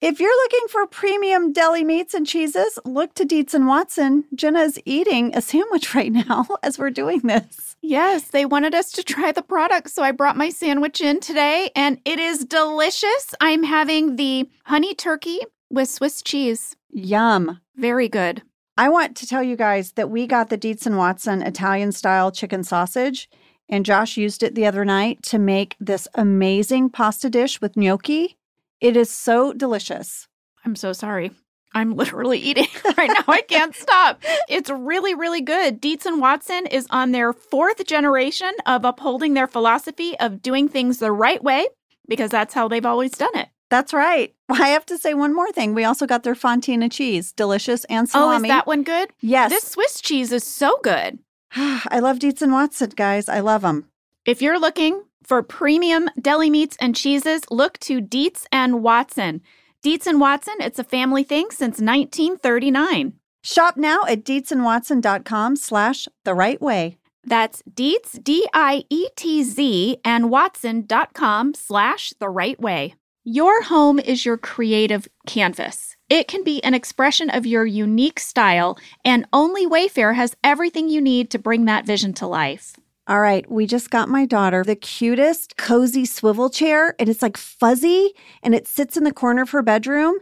If you're looking for premium deli meats and cheeses, look to Dietz and Watson. Jenna is eating a sandwich right now as we're doing this. Yes, they wanted us to try the product, so I brought my sandwich in today and it is delicious. I'm having the honey turkey with Swiss cheese. Yum. Very good. I want to tell you guys that we got the Dietz and Watson Italian style chicken sausage, and Josh used it the other night to make this amazing pasta dish with gnocchi. It is so delicious. I'm so sorry. I'm literally eating right now. I can't stop. It's really, really good. Dietz and Watson is on their fourth generation of upholding their philosophy of doing things the right way because that's how they've always done it. That's right. I have to say one more thing. We also got their Fontina cheese, delicious and salami. Oh, is that one good? Yes. This Swiss cheese is so good. I love Dietz and Watson, guys. I love them. If you're looking for premium deli meats and cheeses, look to Dietz and Watson. Dietz and Watson, it's a family thing since 1939. Shop now at dietzandwatson.com slash the right way. That's Dietz, D-I-E-T-Z, and watson.com slash the right way. Your home is your creative canvas. It can be an expression of your unique style, and only Wayfair has everything you need to bring that vision to life. All right, we just got my daughter the cutest cozy swivel chair, and it's like fuzzy and it sits in the corner of her bedroom.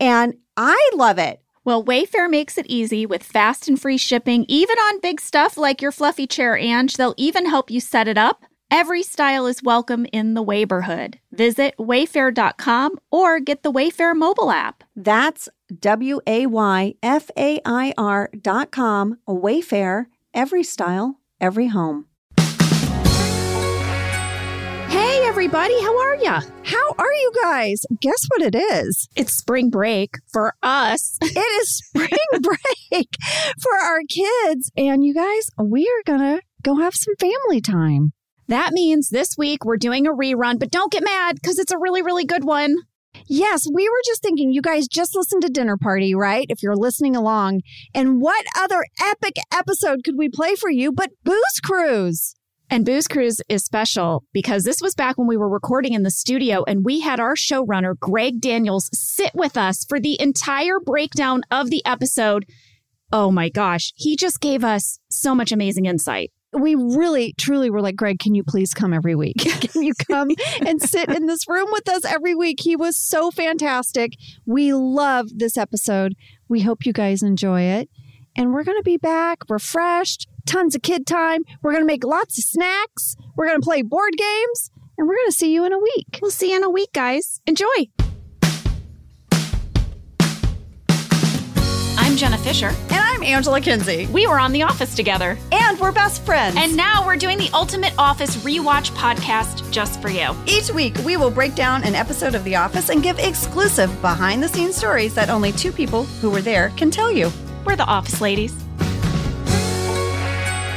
And I love it. Well, Wayfair makes it easy with fast and free shipping, even on big stuff like your fluffy chair, Ange. They'll even help you set it up. Every style is welcome in the Wayborhood. Visit wayfair.com or get the Wayfair mobile app. That's W A Y F A I R dot com, Wayfair, every style, every home. Everybody, how are ya? How are you guys? Guess what it is? It's spring break for us. It is spring break for our kids. And you guys, we are going to go have some family time. That means this week we're doing a rerun, but don't get mad because it's a really, really good one. Yes, we were just thinking, you guys just listened to Dinner Party, right? If you're listening along. And what other epic episode could we play for you but Booze Cruise? And Booze Cruise is special because this was back when we were recording in the studio and we had our showrunner, Greg Daniels, sit with us for the entire breakdown of the episode. Oh my gosh, he just gave us so much amazing insight. We really, truly were like, Greg, can you please come every week? can you come and sit in this room with us every week? He was so fantastic. We love this episode. We hope you guys enjoy it. And we're going to be back refreshed, tons of kid time. We're going to make lots of snacks. We're going to play board games. And we're going to see you in a week. We'll see you in a week, guys. Enjoy. I'm Jenna Fischer. And I'm Angela Kinsey. We were on The Office together. And we're best friends. And now we're doing the Ultimate Office Rewatch podcast just for you. Each week, we will break down an episode of The Office and give exclusive behind the scenes stories that only two people who were there can tell you. We're the Office Ladies.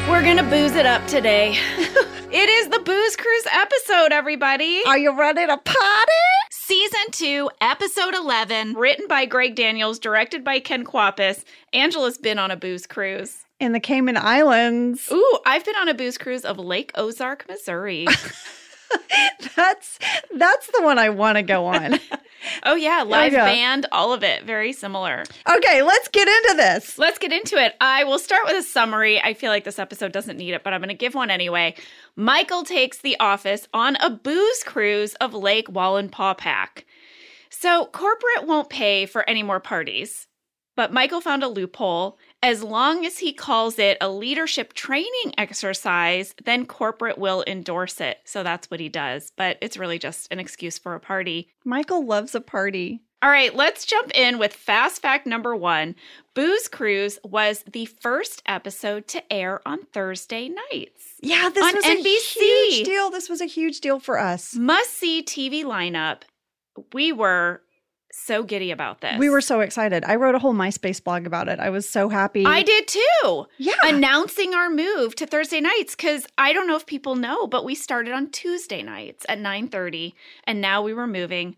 We're going to booze it up today. it is the Booze Cruise episode, everybody. Are you ready to party? Season 2, Episode 11, written by Greg Daniels, directed by Ken Kwapis. Angela's been on a booze cruise. In the Cayman Islands. Ooh, I've been on a booze cruise of Lake Ozark, Missouri. that's that's the one I want to go on. oh yeah, live band, all of it, very similar. Okay, let's get into this. Let's get into it. I will start with a summary. I feel like this episode doesn't need it, but I'm going to give one anyway. Michael takes the office on a booze cruise of Lake Wallenpaupack. So corporate won't pay for any more parties. But Michael found a loophole. As long as he calls it a leadership training exercise, then corporate will endorse it. So that's what he does. But it's really just an excuse for a party. Michael loves a party. All right, let's jump in with fast fact number one. Booze Cruise was the first episode to air on Thursday nights. Yeah, this was NBC. a huge deal. This was a huge deal for us. Must see TV lineup. We were so giddy about this. We were so excited. I wrote a whole MySpace blog about it. I was so happy. I did too. Yeah. Announcing our move to Thursday nights cuz I don't know if people know, but we started on Tuesday nights at 9:30 and now we were moving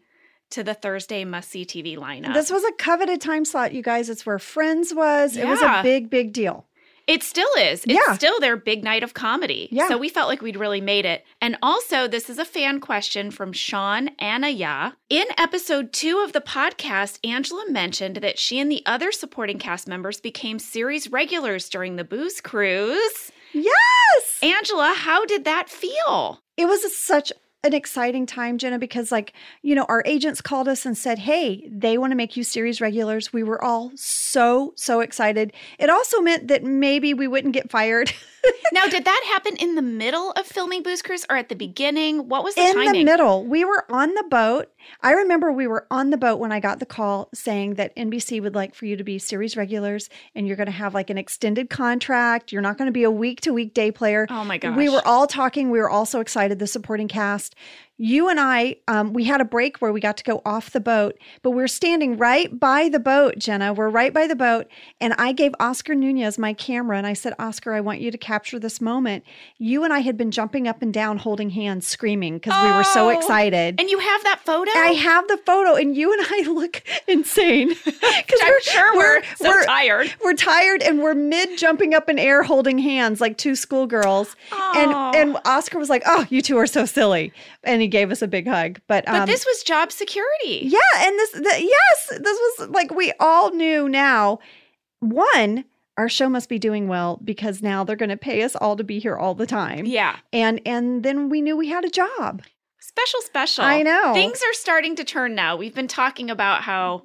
to the Thursday must see TV lineup. This was a coveted time slot, you guys. It's where Friends was. It was a big, big deal. It still is. It's Yeah. still their big night of comedy. Yeah. So we felt like we'd really made it. And also, this is a fan question from Sean Anaya. In episode two of the podcast, Angela mentioned that she and the other supporting cast members became series regulars during the booze cruise. Yes. Angela, how did that feel? it was such an exciting time, Jenna, because like, you know, our agents called us and said, Hey, they want to make you series regulars. We were all so, so excited. It also meant that maybe we wouldn't get fired Now, did that happen in the middle of filming Booze Cruise or at the beginning? What was the in timing? the middle. We were on the boat. I remember we were on the boat when I got the call saying that NBC would like for you to be series regulars and you're going to have like an extended contract. You're not going to be a week to week day player. Oh my gosh. We were all talking. We were all so excited, the supporting cast. You and I, um, we had a break where we got to go off the boat, but we're standing right by the boat, Jenna. We're right by the boat. And I gave Oscar Nunez my camera and I said, Oscar, I want you to capture this moment. You and I had been jumping up and down, holding hands, screaming because we were so Oh. excited. And you have that photo? I have the photo, and you and I look insane because I'm sure we're, so we're, tired. we're tired and we're mid jumping up in air holding hands like two schoolgirls Aw. and and oscar was like oh you two are so silly and he gave us a big hug but But um, this was job security. yeah and this the, yes this was like we all knew now one our show must be doing well because now they're going to pay us all to be here all the time Yeah. and and then we knew we had a job Special, special. I know. Things are starting to turn now. We've been talking about how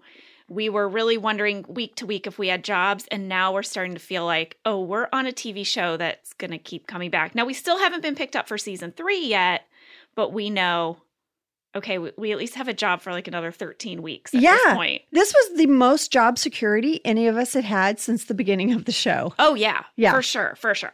we were really wondering week to week if we had jobs, and now we're starting to feel like, oh, we're on a TV show that's going to keep coming back. Now, we still haven't been picked up for season three yet, but we know, okay, we, we at least have a job for like another 13 weeks at Yeah. this point. This was the most job security any of us had had since the beginning of the show. Oh, yeah. Yeah. For sure. For sure.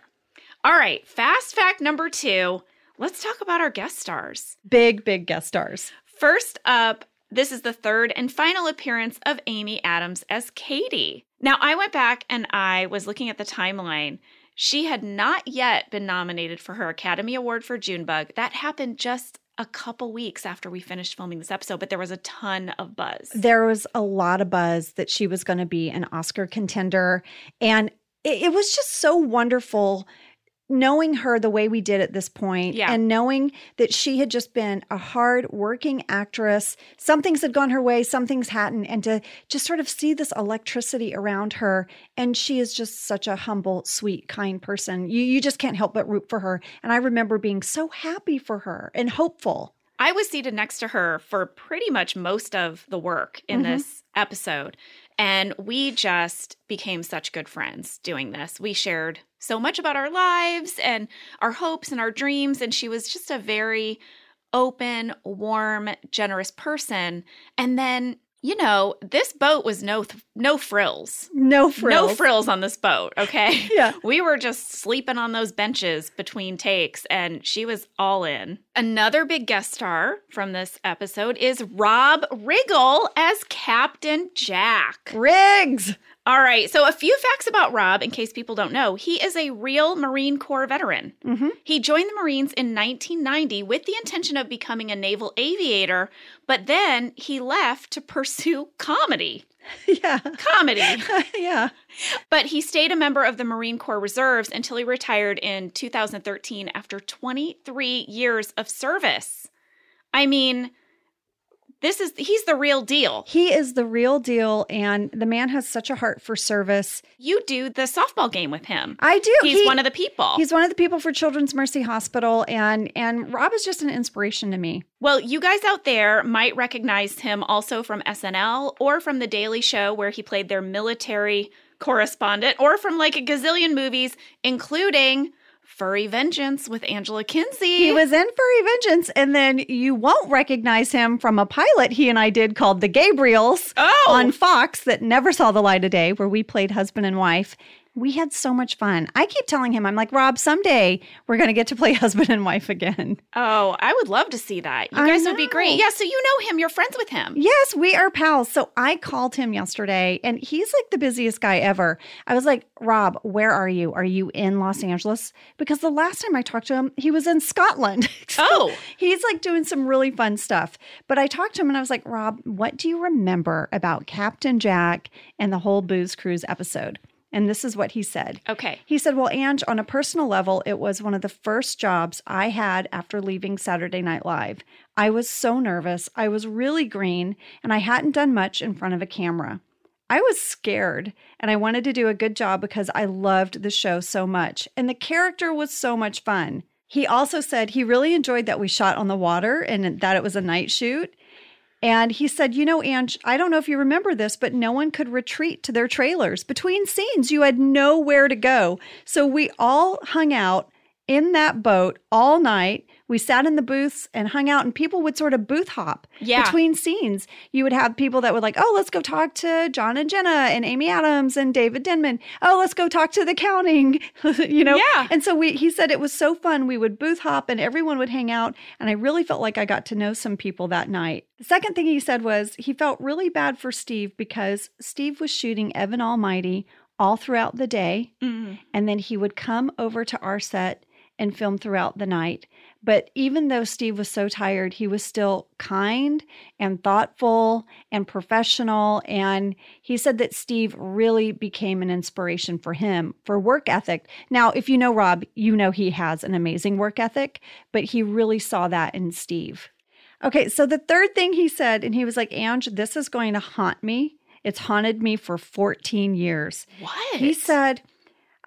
All right. Fast fact number two. Let's talk about our guest stars. Big, big guest stars. First up, this is the third and final appearance of Amy Adams as Katie. Now, I went back and I was looking at the timeline. She had not yet been nominated for her Academy Award for Junebug. That happened just a couple weeks after we finished filming this episode, but there was a ton of buzz. There was a lot of buzz that she was going to be an Oscar contender. And it, it was just so wonderful knowing her the way we did at this point Yeah. and knowing that she had just been a hard working actress some things had gone her way some things hadn't and to just sort of see this electricity around her and she is just such a humble sweet kind person you you just can't help but root for her and i remember being so happy for her and hopeful I was seated next to her for pretty much most of the work in Mhm. this episode. And we just became such good friends doing this. We shared so much about our lives and our hopes and our dreams. And she was just a very open, warm, generous person. And then, you know, this boat was no no frills. no frills No frills on this boat, okay? yeah We were just sleeping on those benches between takes, and she was all in. Another big guest star from this episode is Rob Riggle as Captain Jack. riggs All right, so a few facts about Rob in case people don't know. He is a real Marine Corps veteran. hmm He joined the Marines in 1990 with the intention of becoming a naval aviator, but then he left to pursue comedy. yeah Comedy. yeah But he stayed a member of the Marine Corps Reserves until he retired in 2013 after 23 years of service. I mean, this is he's the real deal. He is the real deal, and the man has such a heart for service. You do the softball game with him. I do. He's He- one of the people. He's one of the people for Children's Mercy Hospital, and and Rob is just an inspiration to me. Well, you guys out there might recognize him also from SNL or from The Daily Show, where he played their military correspondent, or from like a gazillion movies, including Furry Vengeance with Angela Kinsey. He was in Furry Vengeance, and then you won't recognize him from a pilot he and I did called The Gabriels oh, on Fox that never saw the light of day, where we played husband and wife. We had so much fun. I keep telling him, I'm like, Rob, someday we're going to get to play husband and wife again. Oh, I would love to see that. You I guys would be great. Yeah, so you know him. You're friends with him. Yes, we are pals. So I called him yesterday and he's like the busiest guy ever. I was like, Rob, where are you? Are you in Los Angeles? Because the last time I talked to him, he was in Scotland. So Oh, He's like doing some really fun stuff. But I talked to him and I was like, Rob, what do you remember about Captain Jack and the whole Booze Cruise episode? And this is what he said. Okay. He said, Well, Ange, on a personal level, it was one of the first jobs I had after leaving Saturday Night Live. I was so nervous. I was really green, and I hadn't done much in front of a camera. I was scared, and I wanted to do a good job because I loved the show so much, and the character was so much fun. He also said he really enjoyed that we shot on the water and that it was a night shoot. And he said, You know, Ange, I don't know if you remember this, but no one could retreat to their trailers. Between scenes, you had nowhere to go. So we all hung out in that boat all night. We sat in the booths and hung out, and people would sort of booth hop Yeah. between scenes. You would have people that would like, oh, let's go talk to John and Jenna and Amy Adams and David Denman. Oh, let's go talk to the counting, you know? Yeah. And so we, he said it was so fun. We would booth hop and everyone would hang out. And I really felt like I got to know some people that night. The second thing he said was he felt really bad for Steve because Steve was shooting Evan Almighty all throughout the day. Mhm. And then he would come over to our set and film throughout the night. But even though Steve was so tired, he was still kind and thoughtful and professional. And he said that Steve really became an inspiration for him for work ethic. Now, if you know Rob, you know he has an amazing work ethic, but he really saw that in Steve. Okay, so the third thing he said, and he was like, Ange, this is going to haunt me. It's haunted me for 14 years. What? He said,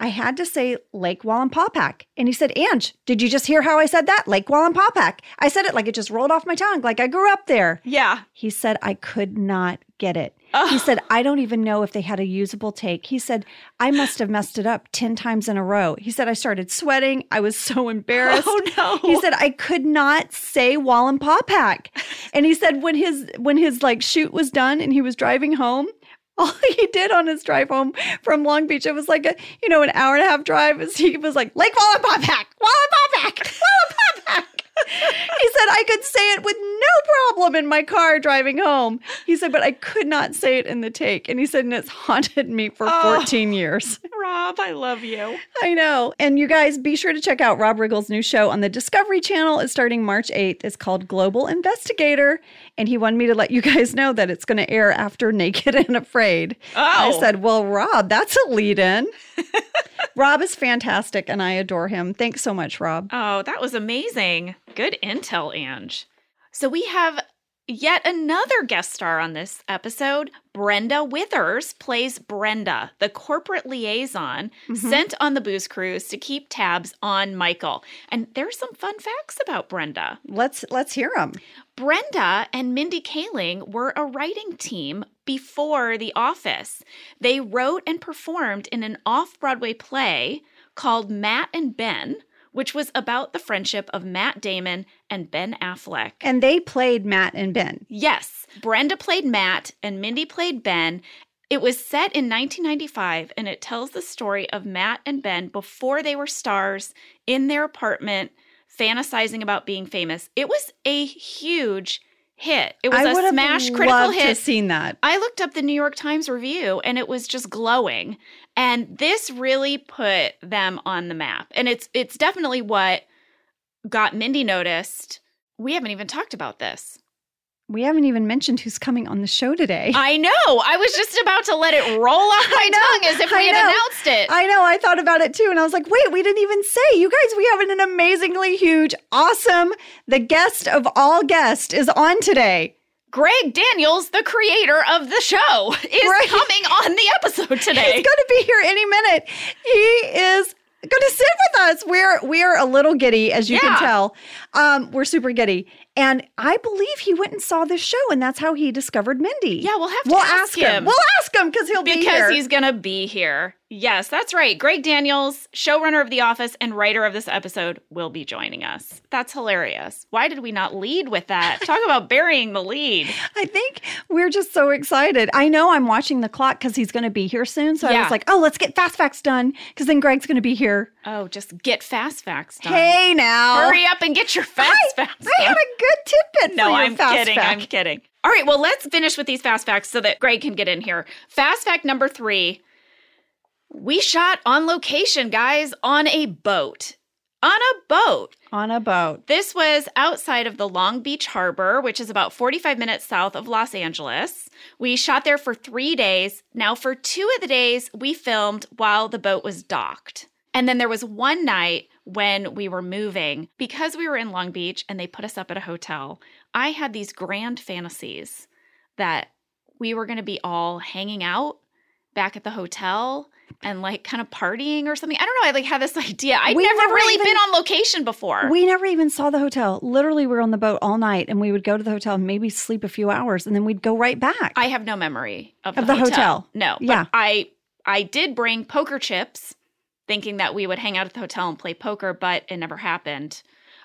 I had to say Lake Wallenpaupack. And he said, Ange, did you just hear how I said that? Lake Wallenpaupack. I said it like it just rolled off my tongue, like I grew up there. Yeah. He said, I could not get it. Oh. He said, I don't even know if they had a usable take. He said, I must have messed it up 10 times in a row. He said, I started sweating. I was so embarrassed. Oh no. He said I could not say Wallenpaupack. And he said when his when his like shoot was done and he was driving home, all he did on his drive home from Long Beach, it was like a you know an hour and a half drive. Is he was like Lake Wallenpaupack, Wallenpaupack, Wallenpaupack. he said I could say it with no problem in my car driving home. He said, but I could not say it in the take. And he said, and it's haunted me for Oh. 14 years. Rob, I love you. I know. And you guys be sure to check out Rob Riggle's new show on the Discovery Channel. It's starting March 8th. It's called Global Investigator. And he wanted me to let you guys know that it's going to air after Naked and Afraid. Oh! I said, Well, Rob, that's a lead in. Rob is fantastic and I adore him. Thanks so much, Rob. Oh, that was amazing. Good intel, Ange. So we have yet another guest star on this episode. Brenda Withers plays Brenda, the corporate liaison mm-hmm. sent on the booze cruise to keep tabs on Michael. And there's some fun facts about Brenda. Let's let's hear them. Brenda and Mindy Kaling were a writing team before The Office. They wrote and performed in an off Broadway play called Matt and Ben, which was about the friendship of Matt Damon and Ben Affleck. And they played Matt and Ben. Yes, Brenda played Matt and Mindy played Ben. It was set in 1995 and it tells the story of Matt and Ben before they were stars in their apartment fantasizing about being famous. It was a huge hit. It was I a would have smash critical loved to have hit. seen that. I looked up the New York Times review and it was just glowing. And this really put them on the map. And it's it's definitely what got Mindy noticed. We haven't even talked about this. We haven't even mentioned who's coming on the show today. I know. I was just about to let it roll off my know. tongue as if I we had know. announced it. I know. I thought about it too. And I was like, wait, we didn't even say. You guys, we have an amazingly huge, awesome, the guest of all guests is on today. Greg Daniels, the creator of the show, is Right. coming on the episode today. He's going to be here any minute. He is going to sit with us. We're we're a little giddy, as you Yeah. can tell. Um, we're super giddy, and I believe he went and saw this show, and that's how he discovered Mindy. Yeah, we'll have to we'll ask him. We'll ask him because he'll be here. because he's going to be here. Yes, that's right. Greg Daniels, showrunner of The Office and writer of this episode, will be joining us. That's hilarious. Why did we not lead with that? Talk about burying the lead. I think we're just so excited. I know I'm watching the clock because he's going to be here soon. So I was like, oh, let's get fast facts done because then Greg's going to be here. Oh, just get fast facts done. Hey, now. Hurry up and get your fast I, facts I had a good tidbit No, I'm fast kidding. fact. I'm kidding. All right, well, let's finish with these fast facts so that Greg can get in here. Fast fact number three we shot on location, guys, on a boat. On a boat. On a boat. This was outside of the Long Beach Harbor, which is about 45 minutes south of Los Angeles. We shot there for three days. Now, for two of the days, we filmed while the boat was docked. And then there was one night when we were moving, because we were in Long Beach and they put us up at a hotel, I had these grand fantasies that we were going to be all hanging out back at the hotel and like kind of partying or something. I don't know. I like had this idea. I'd We never, never really even- been on location before. We never even saw the hotel. Literally, we were on the boat all night and we would go to the hotel and maybe sleep a few hours and then we'd go right back. I have no memory of, Of the hotel. No, Yeah. I I did bring poker chips, thinking that we would hang out at the hotel and play poker, but it never happened.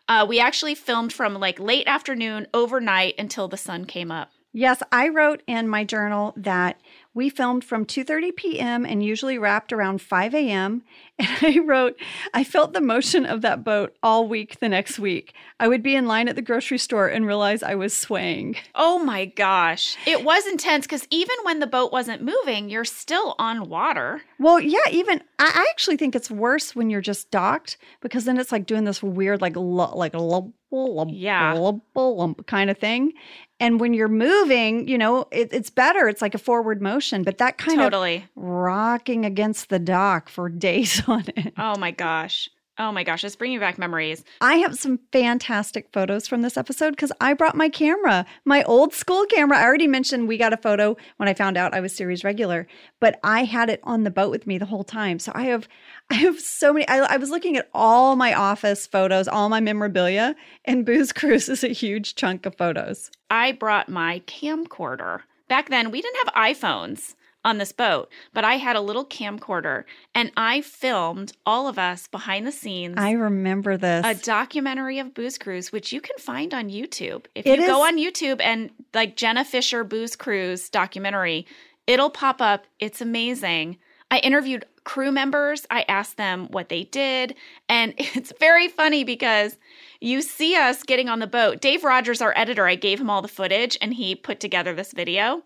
Uh, we actually filmed from like late afternoon overnight until the sun came up. Yes, I wrote in my journal that we filmed from 2:30 p.m. and usually wrapped around 5 a.m. And I wrote, I felt the motion of that boat all week the next week. I would be in line at the grocery store and realize I was swaying. Oh my gosh, it was intense because even when the boat wasn't moving, you're still on water. Well, yeah, even I actually think it's worse when you're just docked because then it's like doing this weird like like lump lump Yeah. lump lump kind of thing. And when you're moving, you know, it, it's better. It's like a forward motion, but that kind of totally. rocking against the dock for days on it. Oh my gosh. Oh my gosh, it's bringing back memories. I have some fantastic photos from this episode because I brought my camera, my old school camera. I already mentioned we got a photo when I found out I was series regular, but I had it on the boat with me the whole time. So I have, I have so many. I, I was looking at all my office photos, all my memorabilia, and Booze Cruise is a huge chunk of photos. I brought my camcorder. Back then, we didn't have iPhones on this boat, but I had a little camcorder and I filmed all of us behind the scenes. I remember this. a documentary of Booze Cruise, which you can find on YouTube. If It you go on YouTube and like Jenna Fischer Booze Cruise documentary, it'll pop up. It's amazing. I interviewed crew members. I asked them what they did. And it's very funny because you see us getting on the boat. Dave Rogers, our editor, I gave him all the footage and he put together this video.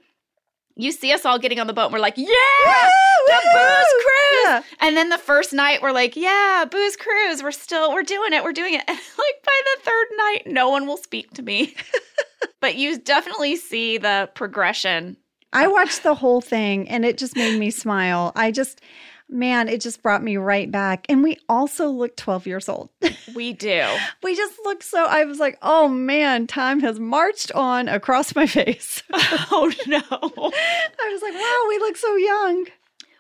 You see us all getting on the boat and we're like, yeah, the Woo! booze cruise. Yeah. And then the first night we're like, yeah, booze cruise. We're still, we're doing it. We're doing it. And like by the third night, no one will speak to me. but you definitely see the progression. I watched the whole thing and it just made me smile. I just, man, it just brought me right back. And we also look 12 years old. We do. we just look so, I was like, oh man, time has marched on across my face. oh no. I was like, wow, we look so young.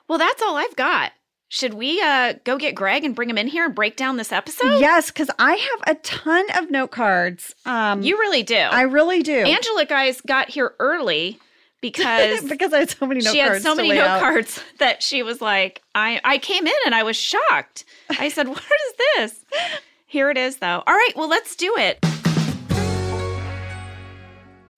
Well, that's all I've got. Should we uh, go get Greg and bring him in here and break down this episode? Yes, because I have a ton of note cards. Um, You really do. I really do. Angela, guys, got here early because because I had so many note she had cards. so many note out. cards that she was like, I, I came in and I was shocked. I said, What is this? Here it is, though. All right, well, let's do it.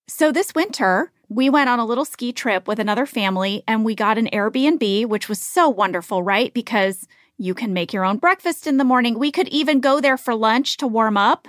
So, this winter, we went on a little ski trip with another family and we got an Airbnb, which was so wonderful, right? Because you can make your own breakfast in the morning. We could even go there for lunch to warm up.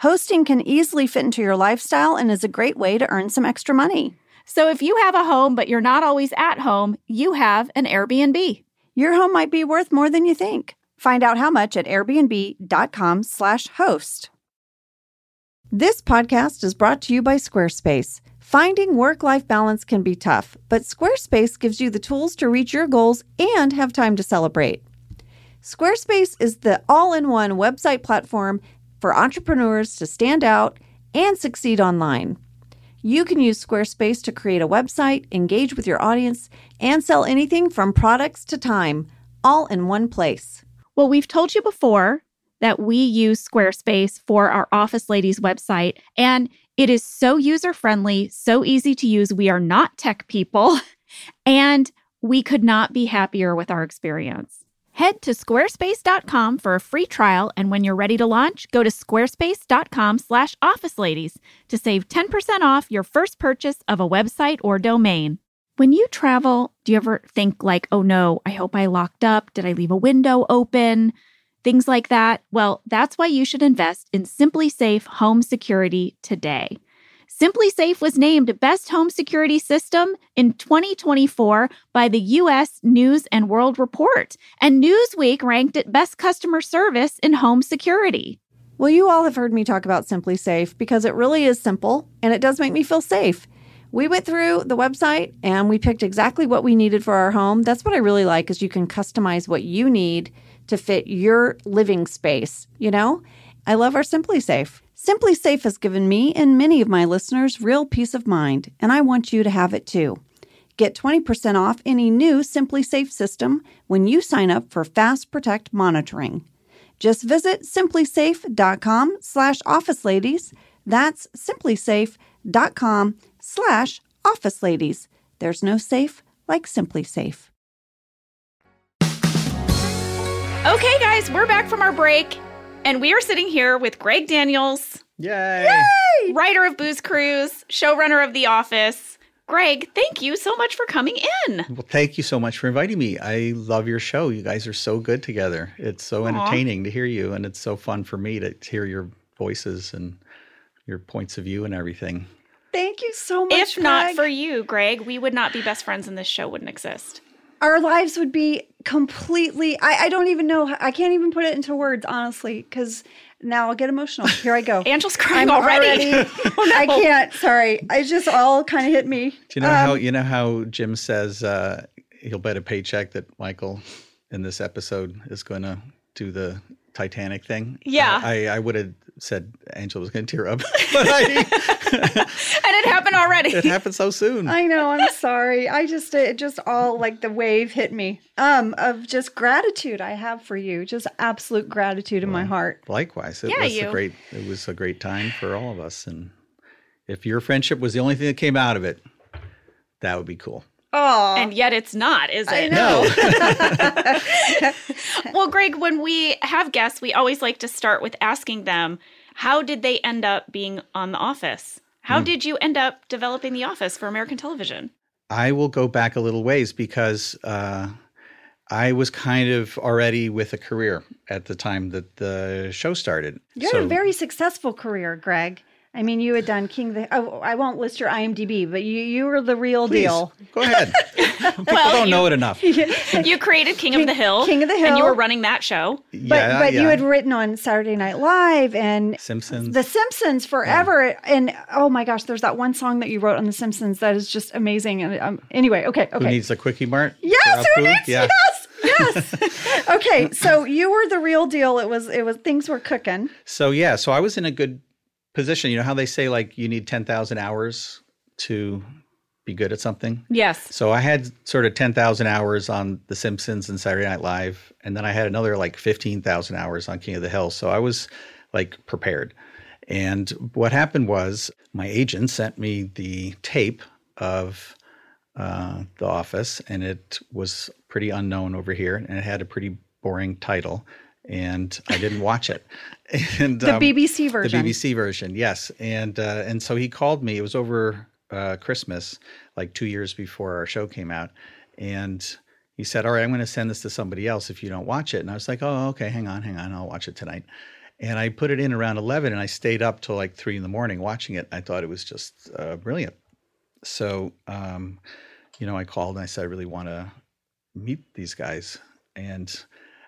Hosting can easily fit into your lifestyle and is a great way to earn some extra money. So if you have a home but you're not always at home, you have an Airbnb. Your home might be worth more than you think. Find out how much at airbnb.com slash host. This podcast is brought to you by Squarespace. Finding work-life balance can be tough, but Squarespace gives you the tools to reach your goals and have time to celebrate. Squarespace is the all-in-one website platform for entrepreneurs to stand out and succeed online. You can use Squarespace to create a website, engage with your audience, and sell anything from products to time, all in one place. Well, we've told you before that we use Squarespace for our Office Ladies website, and it is so user friendly, so easy to use. We are not tech people, and we could not be happier with our experience. Head to squarespace.com for a free trial, and when you're ready to launch, go to squarespace.com/officeladies to save 10% off your first purchase of a website or domain. When you travel, do you ever think like, "Oh no, I hope I locked up. Did I leave a window open?" Things like that. Well, that's why you should invest in SimpliSafe Home Security today. SimpliSafe was named Best Home Security System in 2024 by the US News and World Report, and Newsweek ranked it Best Customer Service in Home Security. Well, you all have heard me talk about SimpliSafe because it really is simple and it does make me feel safe. We went through the website and we picked exactly what we needed for our home. That's what I really like is you can customize what you need to fit your living space, you know? I love our SimpliSafe. SimpliSafe has given me and many of my listeners real peace of mind, and I want you to have it too. Get 20% off any new SimpliSafe system when you sign up for Fast Protect monitoring. Just visit simplisafe.com slash office ladies. That's simplisafe.com slash office ladies. There's no safe like SimpliSafe. Okay, guys, we're back from our break, and we are sitting here with Greg Daniels, Yay! Yay! writer of Booze Cruise, showrunner of The Office. Greg, thank you so much for coming in. Well, thank you so much for inviting me. I love your show. You guys are so good together. It's so Aw. entertaining to hear you, and it's so fun for me to hear your voices and your points of view and everything. Thank you so much. If not for you, Greg, we would not be best friends and this show wouldn't exist. Our lives would be completely I, I don't even know I can't even put it into words honestly because now I'll get emotional. Here I go. Angel's crying I'm already. Oh, I can't. Sorry, I just all kind of hit me. Do you know Um, how you know how Jim says uh, he'll bet a paycheck that Michael in this episode is going to do the Titanic thing? Yeah. I, I would have said Angela was going to tear up, but I, and it happened already. it happened so soon. I know. I'm sorry. I just it just all like the wave hit me. Um, of just gratitude I have for you. Just absolute gratitude in my heart. Likewise, it Yeah, was you. a great. It was a great time for all of us, and if your friendship was the only thing that came out of it, that would be cool. Oh, and yet it's not, is it? I it? know. Well, Greg, when we have guests, we always like to start with asking them, how did they end up being on The Office? How Hmm. did you end up developing The Office for American television? I will go back a little ways because uh, I was kind of already with a career at the time that the show started. You had a very successful career, Greg. I mean, you had done King. The, oh, I won't list your IMDb, but you you were the real Please, deal. Go ahead. People Well, don't you- know it enough. You created King, of the Hill. King of the Hill, And you were running that show. But yeah, but you yeah. had written on Saturday Night Live and Simpsons. The Simpsons forever. And oh my gosh, there's that one song that you wrote on The Simpsons that is just amazing. And um, anyway, okay, okay. Who needs a Kwik-E-Mart? yes, who food? needs? Yeah. Yes, yes. okay, so you were the real deal. It was it was things were cooking. So yeah, so I was in a good position. You know how they say like you need ten thousand hours to be good at something. Yes. So I had sort of 10,000 hours on The Simpsons and Saturday Night Live. And then I had another like 15,000 hours on King of the Hill. So I was like prepared. And what happened was my agent sent me the tape of uh, The Office, and it was pretty unknown over here. And it had a pretty boring title. And I didn't watch it. And The um, BBC version. the BBC version, yes. And uh, and so he called me. It was over uh, Christmas, like two years before our show came out, and he said, "All right, I'm going to send this to somebody else if you don't watch it." And I was like, "Oh, okay, hang on, hang on, I'll watch it tonight." And I put it in around eleven, and I stayed up till like three in the morning watching it. I thought it was just uh, brilliant. So, um, you know, I called and I said, "I really want to meet these guys," and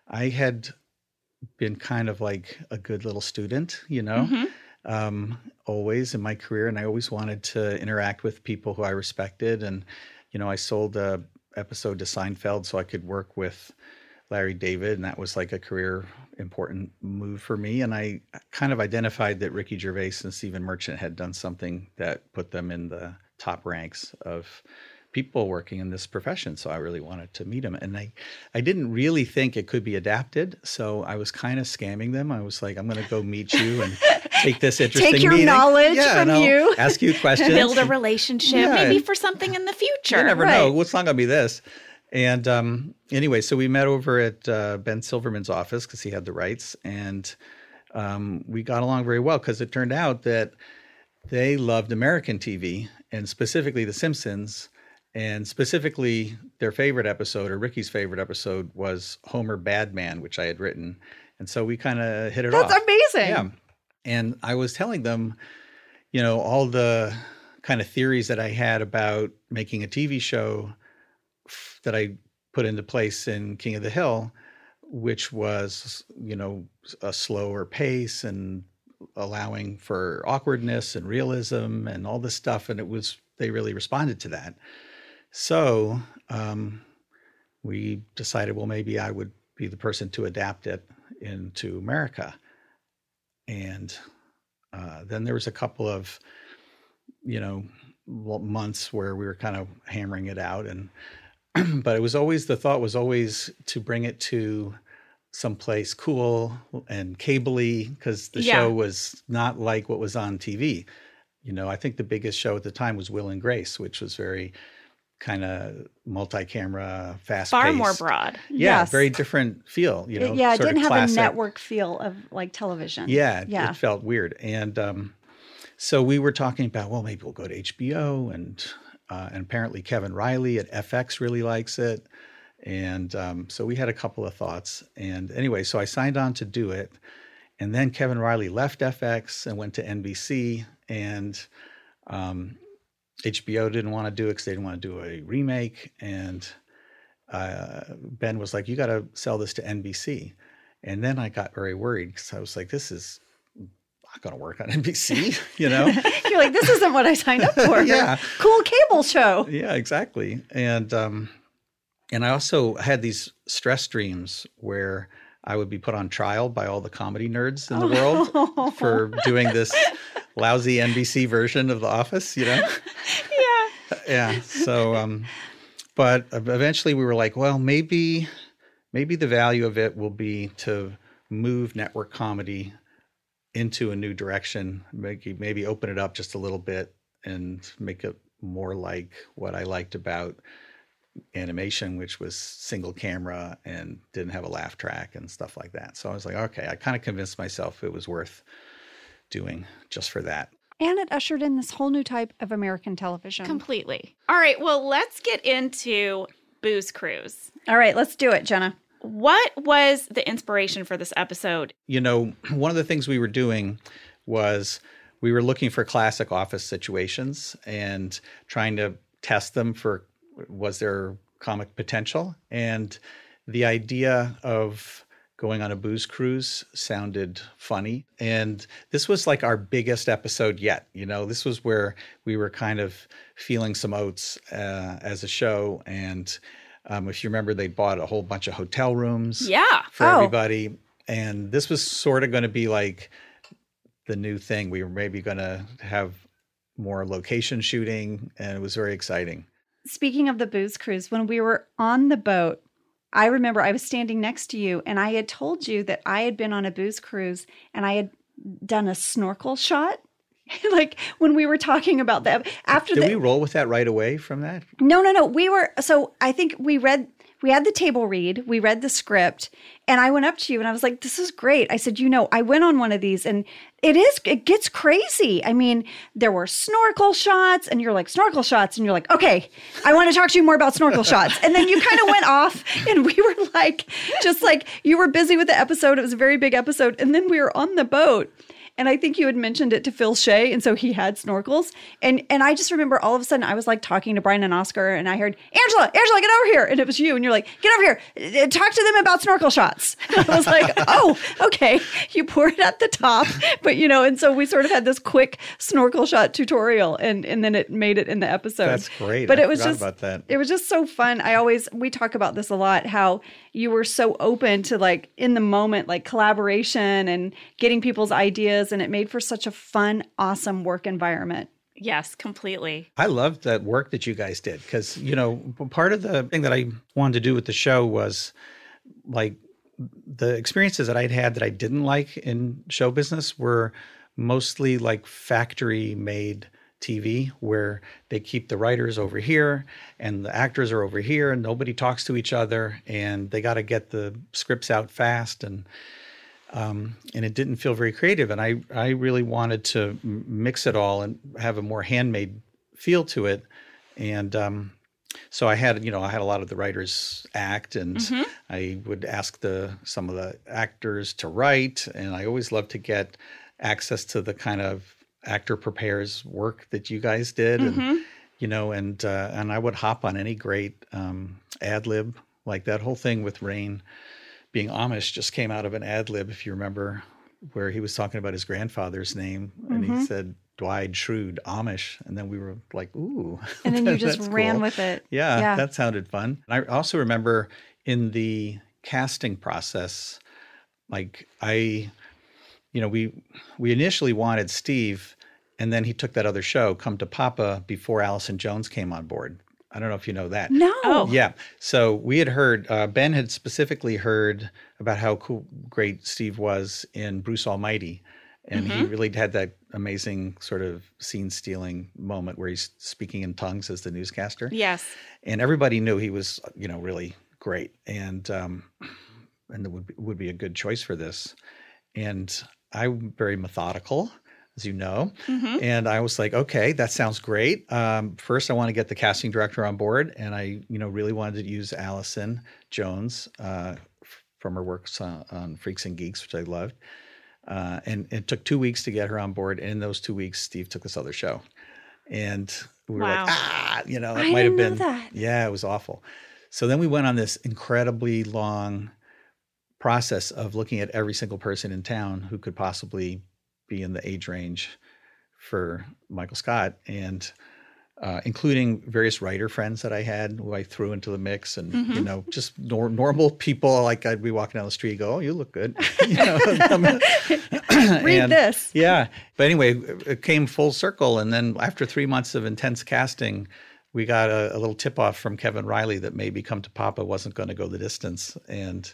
I had been kind of like a good little student, you know Mhm. um, always in my career, and I always wanted to interact with people who I respected. And you know, I sold a episode to Seinfeld so I could work with Larry David, and that was like a career important move for me. And I kind of identified that Ricky Gervais and Stephen Merchant had done something that put them in the top ranks of people working in this profession. So I really wanted to meet them. And I, I didn't really think it could be adapted. So I was kind of scamming them. I was like, I'm going to go meet you and take this interesting take your meeting. knowledge Yeah, from and I'll you. Ask you questions. Build a relationship, Yeah. maybe for something in the future. You never Right. know. Well, it's not going to be this. And um, anyway, so we met over at uh, Ben Silverman's office because he had the rights, and um, we got along very well because it turned out that they loved American TV and specifically The Simpsons. And specifically, their favorite episode, or Ricky's favorite episode, was Homer Badman, which I had written. And so we kind of hit it That's off. That's amazing. Yeah. And I was telling them, you know, all the kind of theories that I had about making a TV show f- that I put into place in King of the Hill, which was, you know, a slower pace and allowing for awkwardness and realism and all this stuff. And it was, they really responded to that. So um, we decided, well, maybe I would be the person to adapt it into America. And uh, then there was a couple of, you know, months where we were kind of hammering it out, and but it was always the thought was always to bring it to someplace cool and cabley because the Yeah. show was not like what was on TV. You know, I think the biggest show at the time was Will and Grace, which was very kind of multi-camera, fast, Far more broad. Yeah, Yes. very different feel. You know, yeah, it sort of didn't have classic. a network feel of like television. Yeah, it- Yeah. it felt weird. And um, so we were talking about, well, maybe we'll go to HBO, and uh, and apparently Kevin Reilly at FX really likes it, and um, so we had a couple of thoughts. And anyway, so I signed on to do it, and then Kevin Reilly left FX and went to NBC, and um, HBO didn't want to do it because they didn't want to do a remake, and uh, Ben was like, "You got to sell this to NBC." And then I got very worried because I was like, "This is not going to work on NBC," you know? You're like, this isn't what I signed up for. Yeah. Cool cable show. yeah, exactly. And um, and I also had these stress dreams where I would be put on trial by all the comedy nerds in the world for doing this lousy NBC version of The Office, you know? Yeah. yeah. So, um, but eventually we were like, well, maybe, maybe the value of it will be to move network comedy into a new direction, maybe maybe open it up just a little bit and make it more like what I liked about animation, which was single camera and didn't have a laugh track and stuff like that. So I was like, okay, I kind of convinced myself it was worth doing just for that. And it ushered in this whole new type of American television. Completely. All right. Well, let's get into Booze Cruise. All right, let's do it, Jenna. What was the inspiration for this episode? you know, one of the things we were doing was we were looking for classic office situations and trying to test them for was there comic potential and the idea of going on a booze cruise sounded funny and this was like our biggest episode yet you know this was where we were kind of feeling some oats uh, as a show and um, if you remember they bought a whole bunch of hotel rooms Yeah. for Oh. everybody. And this was sort of going to be like the new thing. We were maybe going to have more location shooting, and it was very exciting. Speaking of the booze cruise, when we were on the boat, I remember I was standing next to you and I had told you that I had been on a booze cruise and I had done a snorkel shot. like when we were talking about that after Did the we roll with that right away from that? No, no, no. We were so I think we read we had the table read, we read the script, and I went up to you and I was like, This is great. I said, you know, I went on one of these and it is it gets crazy. I mean, there were snorkel shots, and you're like, snorkel shots, and you're like, okay, I want to talk to you more about snorkel shots. And then you kind of went off and we were like, just like you were busy with the episode. It was a very big episode. And then we were on the boat. And I think you had mentioned it to Phil Shea, and so he had snorkels. And and I just remember all of a sudden I was like talking to Brian and Oscar, and I heard Angela, Angela, get over here, and it was you, and you're like, get over here, Uh, talk to them about snorkel shots. And I was like, oh, okay. You pour it at the top, but you know, and so we sort of had this quick snorkel shot tutorial, and and then it made it in the episode. That's great. But I it was just about that. it was just so fun. I always we talk about this a lot how you were so open to like in the moment like collaboration and getting people's ideas and it made for such a fun awesome work environment. Yes, completely. I loved that work that you guys did because, you know, part of the thing that I wanted to do with the show was like the experiences that I'd had that I didn't like in show business were mostly like factory made TV where they keep the writers over here and the actors are over here and nobody talks to each other and they got to get the scripts out fast and um, and it didn't feel very creative. And I I really wanted to mix it all and have a more handmade feel to it. And um, so I had, you know, I had a lot of the writers act, and mm-hmm. I would ask the some of the actors to write, and I always loved to get access to the kind of actor prepares work that you guys did, mm-hmm. and you know, and uh, and I would hop on any great um, ad lib like that whole thing with Rainn being Amish just came out of an ad lib, if you remember, where he was talking about his grandfather's name, and mm-hmm. he said Dwight Schrute Amish, and then we were like, "Ooh!" And then you just ran cool. with it. Yeah, yeah, that sounded fun. I also remember in the casting process, like I, you know, we we initially wanted Steve, and then he took that other show, Come to Papa, before Allison Jones came on board. I don't know if you know that. No. Oh. Yeah. So we had heard, uh, Ben had specifically heard about how cool, great Steve was in Bruce Almighty and mm-hmm. he really had that amazing sort of scene stealing moment where he's speaking in tongues as the newscaster. Yes, and everybody knew he was, you know, really great, and um, and would be, would be a good choice for this. And I'm very methodical, as you know, mm-hmm. and I was like, okay, that sounds great. Um, first, I want to get the casting director on board, and I, you know, really wanted to use Allison Jones uh, from her works on, on Freaks and Geeks, which I loved uh, and it took two weeks to get her on board. And in those two weeks, Steve took this other show. And we were wow. like, ah, you know, that might have been. Yeah, it was awful. So then we went on this incredibly long process of looking at every single person in town who could possibly be in the age range for Michael Scott. And uh, including various writer friends that I had who I threw into the mix, and mm-hmm. you know, just nor- normal people. Like I'd be walking down the street, go, "Oh, you look good." you know, Read and, this. Yeah, but anyway, it came full circle, and then after three months of intense casting, we got a, a little tip off from Kevin Reilly that maybe Come to Papa wasn't going to go the distance, and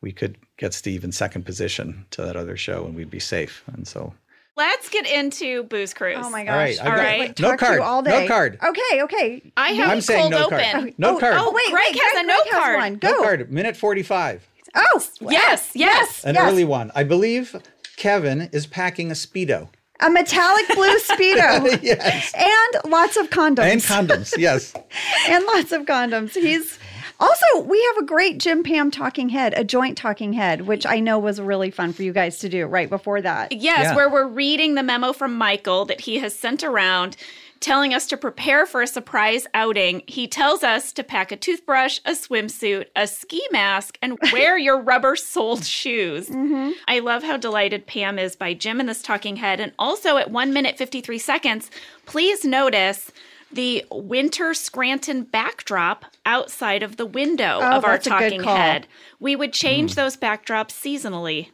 we could get Steve in second position to that other show, and we'd be safe. And so Let's get into Booze Cruise. Oh my gosh! All right, all right. no card. All day. No card. Okay, okay. I have I'm saying cold no open. Card. No oh, card. Oh wait, Greg wait, has Greg, a no Greg card. One. Go. No card. Minute forty-five. Oh yes, yes. An yes. early one. I believe Kevin is packing a speedo. A metallic blue speedo. yes. And lots of condoms. And condoms. Yes. and lots of condoms. He's also, we have a great Jim Pam talking head, a joint talking head, which I know was really fun for you guys to do right before that. Yes, yeah. where we're reading the memo from Michael that he has sent around telling us to prepare for a surprise outing. He tells us to pack a toothbrush, a swimsuit, a ski mask, and wear your rubber soled shoes. Mm-hmm. I love how delighted Pam is by Jim in this talking head. And also at one minute, 53 seconds, please notice the winter Scranton backdrop outside of the window oh, of our talking head. We would change mm. those backdrops seasonally.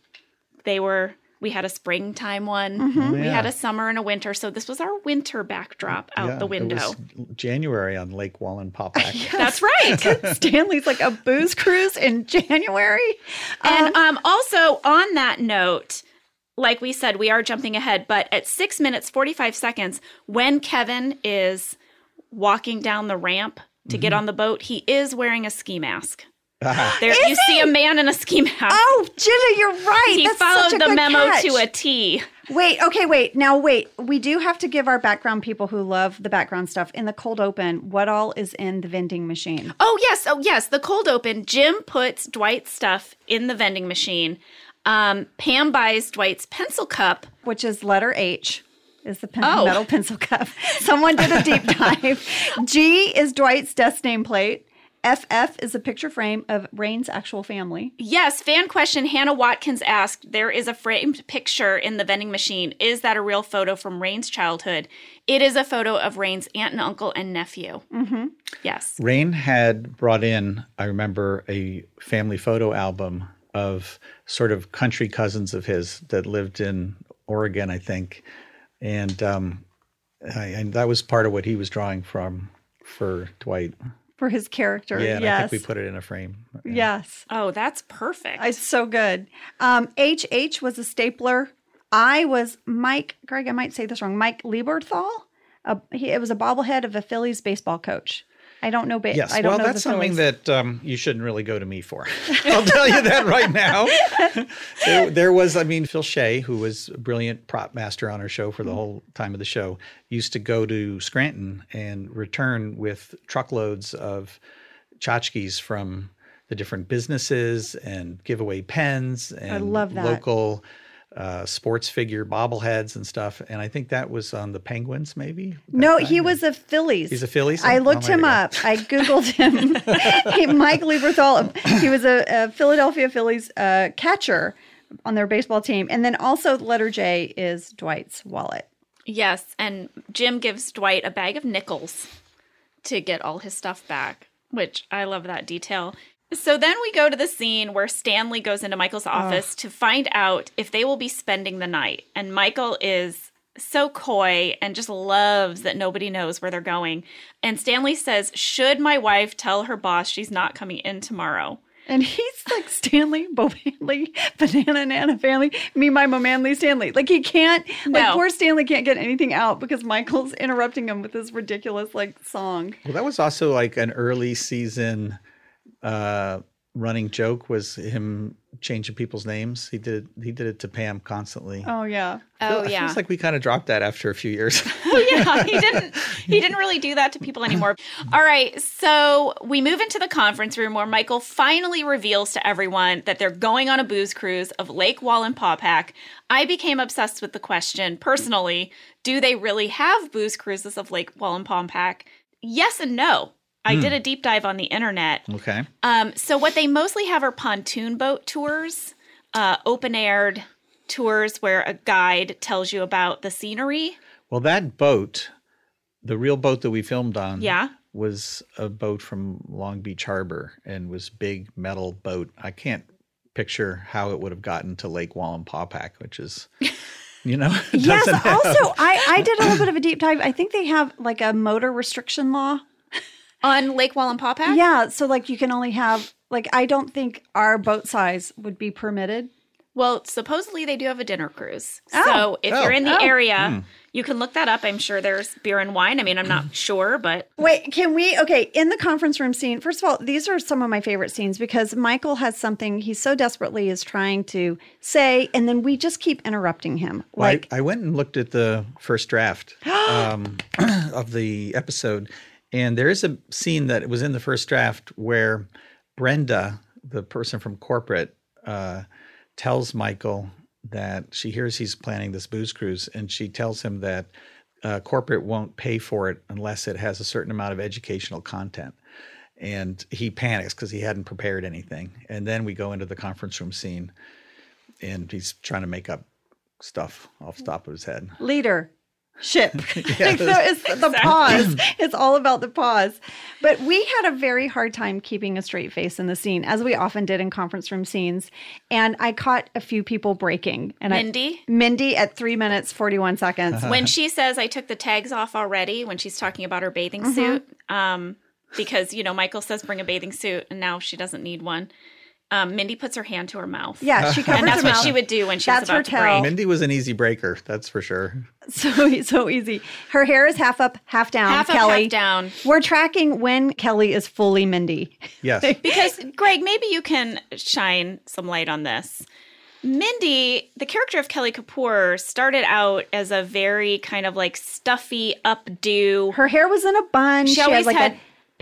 They were we had a springtime one. Mm-hmm. Oh, yeah. We had a summer and a winter. So this was our winter backdrop out yeah, the window. January on Lake Wallenpaupack. yes. That's right. Stanley's like a booze cruise in January. And um, um, also on that note, like we said, we are jumping ahead, but at six minutes, 45 seconds, when Kevin is walking down the ramp to mm-hmm. get on the boat, he is wearing a ski mask. There, you he? see a man in a ski mask. Oh, Jenna, you're right. He That's followed the memo catch. to a T. Wait, okay, wait. Now, wait. We do have to give our background people who love the background stuff in the cold open what all is in the vending machine. Oh, yes. Oh, yes. The cold open. Jim puts Dwight's stuff in the vending machine. Um, Pam buys Dwight's pencil cup, which is letter H is the pen- oh. metal pencil cup. Someone did a deep dive. G is Dwight's desk nameplate. FF is a picture frame of Rainn's actual family. Yes, fan question Hannah Watkins asked There is a framed picture in the vending machine. Is that a real photo from Rainn's childhood? It is a photo of Rainn's aunt and uncle and nephew. Mm-hmm. Yes. Rain had brought in, I remember, a family photo album of sort of country cousins of his that lived in Oregon, I think and um, I, and that was part of what he was drawing from for Dwight for his character. Yeah, yes. I think we put it in a frame. Yeah. Yes. Oh, that's perfect. It's so good. Um, HH was a stapler. I was Mike, Greg, I might say this wrong, Mike Lieberthal. a he, it was a bobblehead of a Phillies baseball coach. I don't know. Ba- Yes, I don't know. well, know that's something that um, you shouldn't really go to me for. I'll tell you that right now. there, there was, I mean, Phil Shea, who was a brilliant prop master on our show for the whole time of the show, used to go to Scranton and return with truckloads of tchotchkes from the different businesses and give away pens and love that. local uh, sports figure bobbleheads and stuff. And I think that was on the Penguins, maybe. No, time, he was a Phillies. He's a Phillies. I Oh, looked there him up. I googled him. he, Mike Lieberthal. He was a, a Philadelphia Phillies uh, catcher on their baseball team, and then also the letter J is Dwight's wallet. Yes, and Jim gives Dwight a bag of nickels to get all his stuff back, which I love that detail. So then we go to the scene where Stanley goes into Michael's office to find out if they will be spending the night. And Michael is so coy and just loves that nobody knows where they're going. And Stanley says, Should my wife tell her boss she's not coming in tomorrow? And he's like Stanley, Bo Manley, Banana Nana family, me, my Mo Manley, Stanley. Like he can't, like No. poor Stanley can't get anything out because Michael's interrupting him with this ridiculous like song. Well, that was also like an early season uh, running joke was him changing people's names. He did he did it to Pam constantly. Oh yeah. Oh, It yeah. feels like we kind of dropped that after a few years. Oh yeah, he didn't he didn't really do that to people anymore. All right, so we move into the conference room where Michael finally reveals to everyone that they're going on a booze cruise of Lake Wallenpaupack. I became obsessed with the question personally, do they really have booze cruises of Lake Wallenpaupack? Yes and no. I did a deep dive on the internet. okay. Um, so what they mostly have are pontoon boat tours, uh, open aired tours where a guide tells you about the scenery. Well, that boat, the real boat that we filmed on, Yeah. was a boat from Long Beach Harbor and was big metal boat. I can't picture how it would have gotten to Lake Wallenpaupack, which is, you know, Yes. doesn't have- Also, I I did a little bit of a deep dive. I think they have like a motor restriction law. On Lake Wallenpaupack? Yeah. So like you can only have like I don't think our boat size would be permitted. Well, supposedly they do have a dinner cruise. Oh. So if Oh. you're in the Oh. area, you can look that up. I'm sure there's beer and wine. I mean, I'm not sure, but Wait, can we? Okay, in the conference room scene, first of all, these are some of my favorite scenes because Michael has something he so desperately is trying to say, and then we just keep interrupting him. Well, I- Like, I, went and looked at the first draft um, of the episode, and there is a scene that was in the first draft where Brenda, the person from corporate, uh, tells Michael that she hears he's planning this booze cruise, and she tells him that uh, corporate won't pay for it unless it has a certain amount of educational content. And he panics because he hadn't prepared anything. And then we go into the conference room scene, and he's trying to make up stuff off the top of his head. leader. Ship. Yes. Like, so it's the pause. It's all about the pause. But we had a very hard time keeping a straight face in the scene, as we often did in conference room scenes. And I caught a few people breaking. And Mindy? I, Mindy at three minutes, 41 seconds. when she says I took the tags off already, when she's talking about her bathing Mm-hmm. suit, um, because you know Michael says bring a bathing suit, and now she doesn't need one. Um, Mindy puts her hand to her mouth. yeah, she covers and that's her what mouth. she would do when she That's was her about to tell. break. Mindy was an easy breaker, that's for sure. So so easy. Her hair is half up, half down. Half up, Kelly. half down. We're tracking when Kelly is fully Mindy. Yes. Because Greg, maybe you can shine some light on this. Mindy, the character of Kelly Kapoor, started out as a very kind of like stuffy, updo. Her hair was in a bun. She She, always had like had- a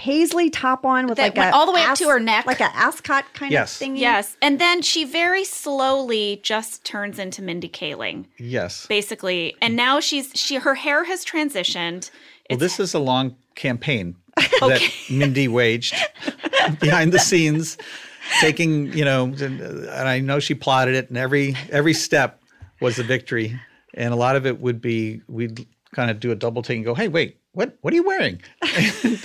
paisley top on with That like went a all the way up ass- to her neck. like an ascot kind Yes. of thing. Yes, and then she very slowly just turns into Mindy Kaling, Yes. basically. And now she's she her hair has transitioned. Well, this is a long campaign that Mindy waged behind the scenes, taking, you know, and I know she plotted it, and every every step was a victory. And a lot of it would be we'd kind of do a double take and go, "Hey, wait, what what are you wearing?"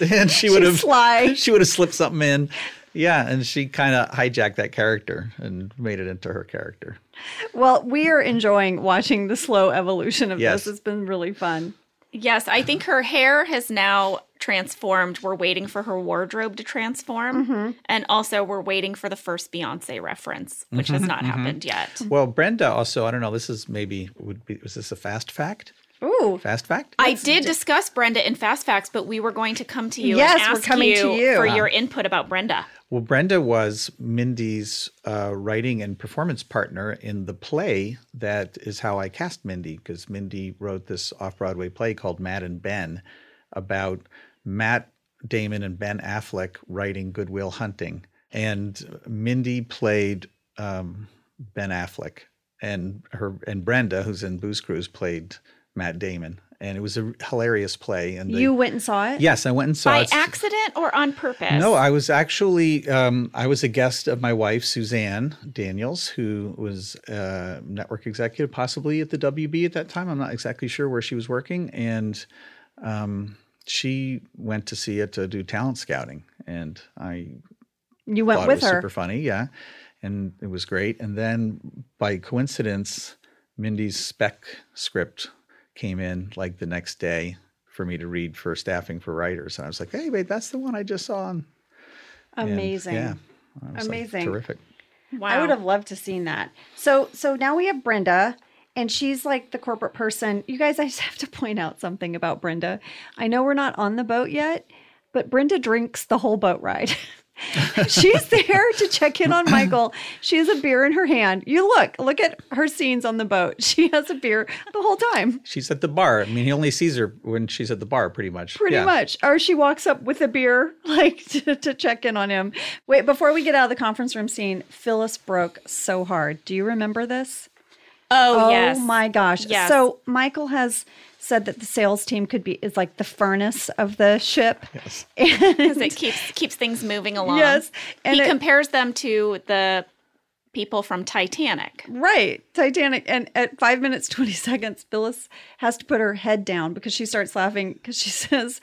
and she would have sly. she would have slipped something in. Yeah, and she kind of hijacked that character and made it into her character. Well, we are enjoying watching the slow evolution of Yes. this. It's been really fun. Yes, I think her hair has now transformed. We're waiting for her wardrobe to transform. Mm-hmm. And also we're waiting for the first Beyonce reference, which has mm-hmm. not mm-hmm. happened yet. Well, Brenda also, I don't know, this is maybe would be was this a fast fact? Ooh. Fast fact? I did discuss Brenda in Fast Facts, but we were going to come to you Yes, and we're coming you, to you. for Wow. your input about Brenda. Well, Brenda was Mindy's uh, writing and performance partner in the play that is how I cast Mindy, because Mindy wrote this off Broadway play called Matt and Ben about Matt Damon and Ben Affleck writing Good Will Hunting. And Mindy played um, Ben Affleck, and her and Brenda, who's in Booze Cruise, played Matt Damon. And it was a hilarious play. And the- You went and saw it? yes, I went and saw By it. By accident or on purpose? No, I was actually um, I was a guest of my wife Suzanne Daniels, who was a network executive, possibly at the WB at that time. I'm not exactly sure where she was working, and um, she went to see it to do talent scouting, and I You went with it was her. super funny, yeah, and it was great. And then by coincidence, Mindy's spec script came in like the next day for me to read for staffing for writers, and I was like, "Hey, wait, that's the one I just saw." And, Amazing. yeah, I was like, Amazing. terrific. wow. I would have loved to seen that. So so now we have Brenda and she's like the corporate person. You guys, I just have to point out something about Brenda. I know we're not on the boat yet, but Brenda drinks the whole boat ride. she's there to check in on Michael. She has a beer in her hand. You look, look at her scenes on the boat. She has a beer the whole time. She's at the bar. I mean, he only sees her when she's at the bar, pretty much. Pretty Yeah. much. Or she walks up with a beer, like to, to check in on him. Wait, before we get out of the conference room scene, Phyllis broke so hard. Do you remember this? oh, oh yes. Oh, my gosh. Yes. So Michael has said that the sales team could be is like the furnace of the ship. Yes. Because it keeps keeps things moving along. Yes, and he it- compares them to the people from Titanic. Right. Titanic. And at five minutes, 20 seconds, Phyllis has to put her head down because she starts laughing because she says,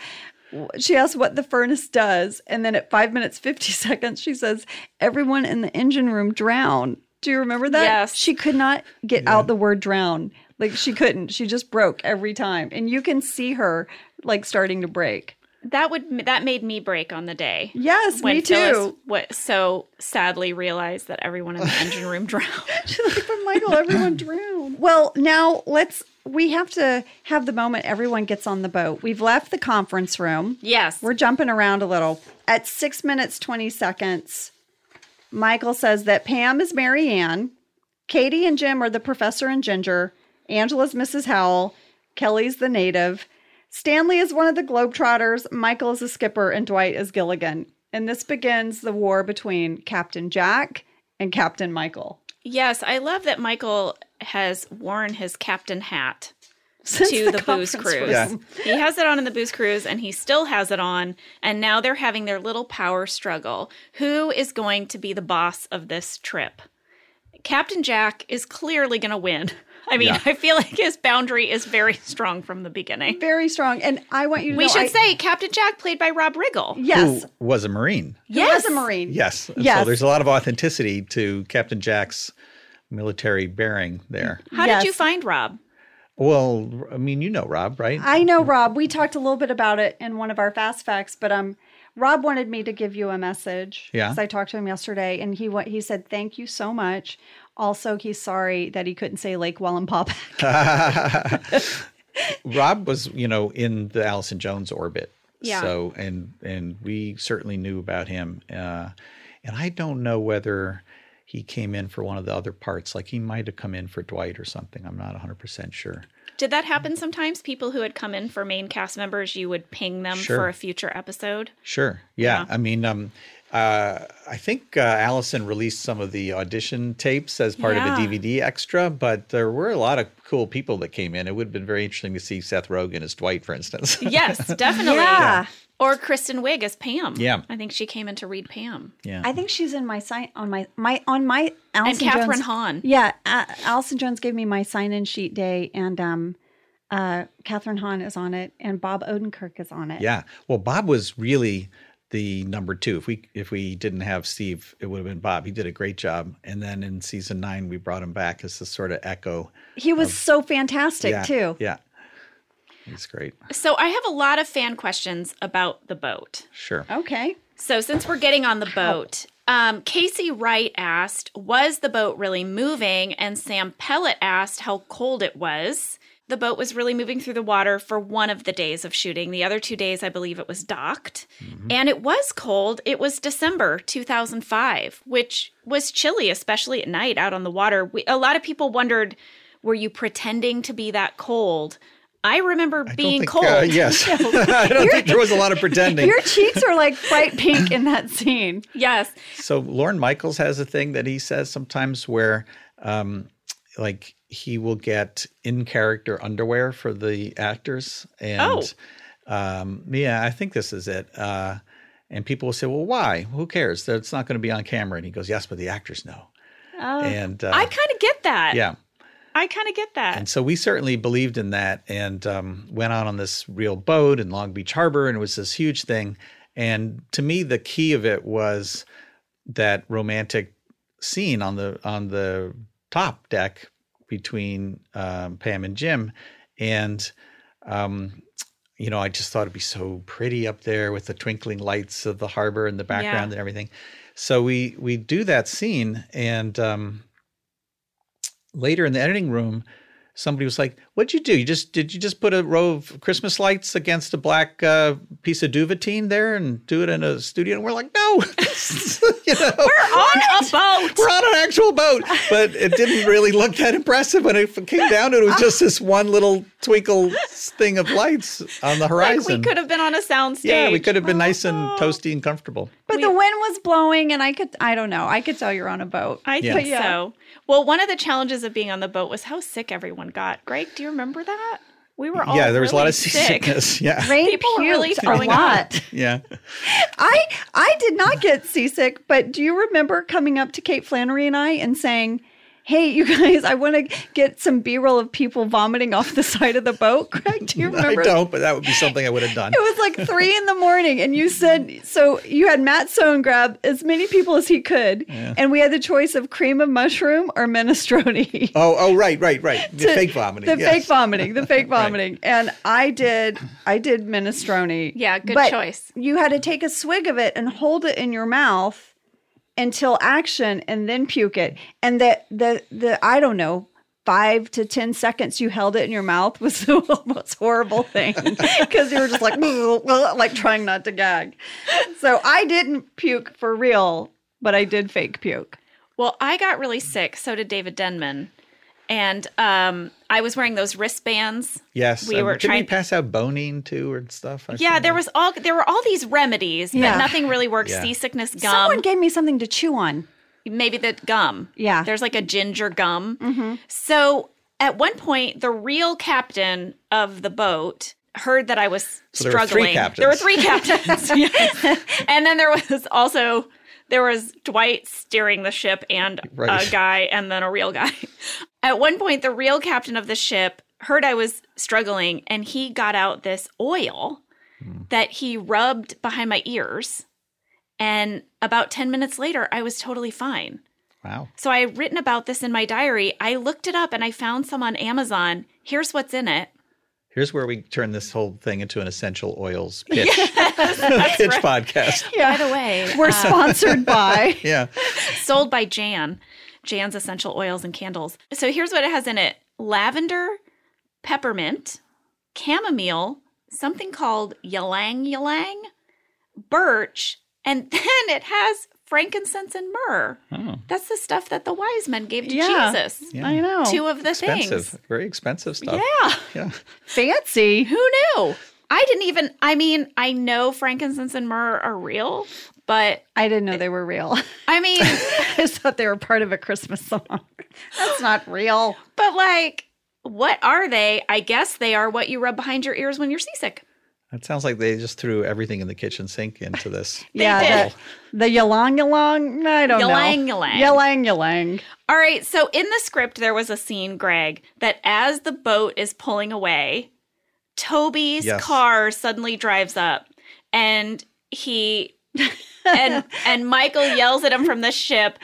she asks what the furnace does. And then at five minutes, 50 seconds, she says, everyone in the engine room drown. Do you remember that? Yes. She could not get out the word drown. Like she couldn't. She just broke every time. And you can see her like starting to break. That would that made me break on the day. Yes, when me too. Phyllis what so sadly realized that everyone in the engine room drowned. She's like, but Michael, everyone drowned. Well, now let's, we have to have the moment everyone gets on the boat. We've left the conference room. yes. We're jumping around a little. At six minutes, 20 seconds, Michael says that Pam is Mary Ann, Katie and Jim are the professor and Ginger, Angela's Mrs. Howell, Kelly's the native, Stanley is one of the Globetrotters, Michael is a skipper, and Dwight is Gilligan. And this begins the war between Captain Jack and Captain Michael. Yes, I love that Michael has worn his captain hat Since to the, booze cruise. Yeah. He has it on in the booze cruise and he still has it on. And now they're having their little power struggle. Who is going to be the boss of this trip? Captain Jack is clearly going to win. I mean, Yeah. I feel like his boundary is very strong from the beginning. Very strong. And I want you to We know. should I- say Captain Jack, played by Rob Riggle. yes. Who was a Marine. He was a Marine. Yes. And Yes. So there's a lot of authenticity to Captain Jack's military bearing there. How Yes. did you find Rob? Well, I mean, you know Rob, right? I know Rob. We talked a little bit about it in one of our fast facts, but um, Rob wanted me to give you a message. Yeah. 'cause I talked to him yesterday, and he wa- he said thank you so much. Also, he's sorry that he couldn't say Lake Wallenpaupack. Rob was, you know, in the Allison Jones orbit. Yeah. So, and and we certainly knew about him. Uh, and I don't know whether he came in for one of the other parts. Like he might have come in for Dwight or something. I'm not 100% sure. Did that happen sometimes? People who had come in for main cast members, you would ping them Sure. for a future episode? Sure. Yeah. Yeah. I mean, um, uh, I think uh, Allison released some of the audition tapes as part Yeah. of a DVD extra, but there were a lot of cool people that came in. It would have been very interesting to see Seth Rogen as Dwight, for instance. Yes, definitely. Yeah. Or Kristen Wiig as Pam. Yeah. I think she came in to read Pam. yeah. I think she's in my sign on my my on my And Allison Catherine Jones. Hahn. Yeah, uh, Allison Jones gave me my sign-in sheet day, and um, uh, Kathryn Hahn is on it, and Bob Odenkirk is on it. Yeah. Well, Bob was really the number two. If we if we didn't have Steve, it would have been Bob. He did a great job. And then in season nine, we brought him back as the sort of echo. he was so fantastic Yeah. too. Yeah. He's great. So I have a lot of fan questions about the boat. Sure. Okay. So since we're getting on the boat, um, Casey Wright asked, "Was the boat really moving?" And Sam Pellet asked how cold it was. The boat was really moving through the water for one of the days of shooting. The other two days, I believe it was docked. And it was cold. It was December 2005, which was chilly, especially at night out on the water. We, a lot of people wondered were you pretending to be that cold? I remember I don't being think, cold. uh, yes. I don't think there was a lot of pretending. Your cheeks are like bright pink in that scene. yes. So Lorne Michaels has a thing that he says sometimes where, um, like, he will get in character underwear for the actors, and um, yeah, I think this is it. Uh, and people will say, "Well, why? Who cares? That's not going to be on camera." And he goes, "Yes, but the actors know." Oh. And uh, I kind of get that. yeah, I kind of get that. and so we certainly believed in that and um, went out on this real boat in Long Beach Harbor, and it was this huge thing. And to me, the key of it was that romantic scene on the on the top deck between um, Pam and Jim, and um, you know, I just thought it'd be so pretty up there with the twinkling lights of the harbor in the background Yeah. and everything. So we we do that scene, and um, later in the editing room, somebody was like, "What'd you do? You just did you just put a row of Christmas lights against a black uh, piece of duvetine there and do it in a studio?" And we're like, "No, you know, on a boat. we're on an actual boat." But it didn't really look that impressive when it came down. to It It was just this one little twinkle thing of lights on the horizon. like horizon. we could have been on a soundstage. yeah, we could have been nice and oh. toasty and comfortable. But We- the wind was blowing, and I could, I don't know, I could tell you're on a boat. I Yeah. think Yeah. so. Well, one of the challenges of being on the boat was how sick everyone got. Greg, do you remember that? We were all yeah, there was a lot really of sick. seasickness. Yeah, Rainn People were really puked a throwing up. lot. yeah. I I did not get seasick, but do you remember coming up to Kate Flannery and I and saying, "Hey, you guys, I want to get some B-roll of people vomiting off the side of the boat." Craig, do you remember? I don't, but that would be something I would have done. It was like three in the morning, and you said so. You had Matt Sohn grab as many people as he could, and we had the choice of cream of mushroom or minestrone. Oh, oh, right, right, right. The To- fake vomiting. The yes. fake vomiting, the fake Right. vomiting. And I did I did minestrone. Yeah, good but choice. You had to take a swig of it and hold it in your mouth until action and then puke it. And that the the I don't know, five to ten seconds you held it in your mouth was the most horrible thing. Because you were just like like trying not to gag. So I didn't puke for real, but I did fake puke. Well, I got really sick. So did David Denman. And um, I was wearing those wristbands. Yes, We um, were trying- to pass out Bonine too and stuff? I Yeah, think? there was all there were all these remedies, Yeah. but nothing really worked. Yeah. Seasickness gum, Someone gave me something to chew on. maybe the gum. Yeah. There's like a ginger gum. So at one point, the real captain of the boat heard that I was So there were three struggling. captains. There were three captains. And then there was also there was Dwight steering the ship and Right. a guy and then a real guy. At one point, the real captain of the ship heard I was struggling and he got out this oil hmm. that he rubbed behind my ears. And about 10 minutes later, I was totally fine. Wow. So I had written about this in my diary. I looked it up and I found some on Amazon. Here's what's in it. Here's where we turn this whole thing into an essential oils pitch, pitch podcast. By the way, We're uh, sponsored by Yeah. sold by Jan, Jan's Essential Oils and Candles. So here's what it has in it lavender, peppermint, chamomile, something called ylang ylang, birch, and then it has frankincense and myrrh. Oh, That's the stuff that the wise men gave to Yeah. Jesus. Yeah. I know. Two of the expensive. things. Very expensive stuff. Yeah. Yeah. Fancy. Who knew? I didn't even, I mean, I know frankincense and myrrh are real, but I didn't know they were real. I mean, I just thought they were part of a Christmas song. That's not real. but like, what are they? I guess they are what you rub behind your ears when you're seasick. It sounds like they just threw everything in the kitchen sink into this. yeah, the, the yalang yalang. I don't Yalang know. yalang. Yalang yalang. All right, so in the script, there was a scene, Greg, that as the boat is pulling away, Toby's Yes. car suddenly drives up and he and and Michael yells at him from the ship.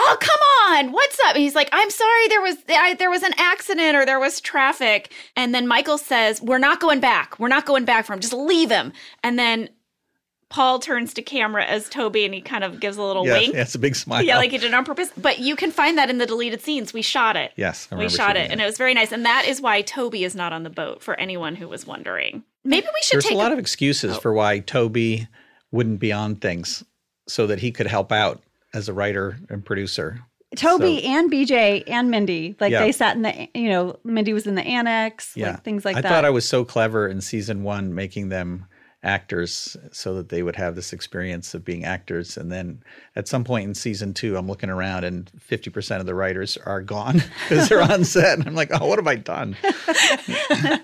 Oh come on! What's up? And he's like, "I'm sorry. There was I, there was an accident or there was traffic." And then Michael says, "We're not going back. We're not going back for him. Just leave him." And then Paul turns to camera as Toby and he kind of gives a little yeah, wink. yeah, it's a big smile. Yeah, like he did it on purpose. But you can find that in the deleted scenes. We shot it. yes, we shot it, and it was very nice. And that is why Toby is not on the boat for anyone who was wondering. Maybe we should There's take a lot of excuses Oh. for why Toby wouldn't be on things, so that he could help out as a writer and producer. Toby So- and BJ and Mindy, like Yeah. they sat in the, you know, Mindy was in the annex, Yeah, like things like I that. I thought I was so clever in season one, making them actors so that they would have this experience of being actors. And then at some point in season two, I'm looking around and 50% of the writers are gone because they're on set. And I'm like, oh, what have I done?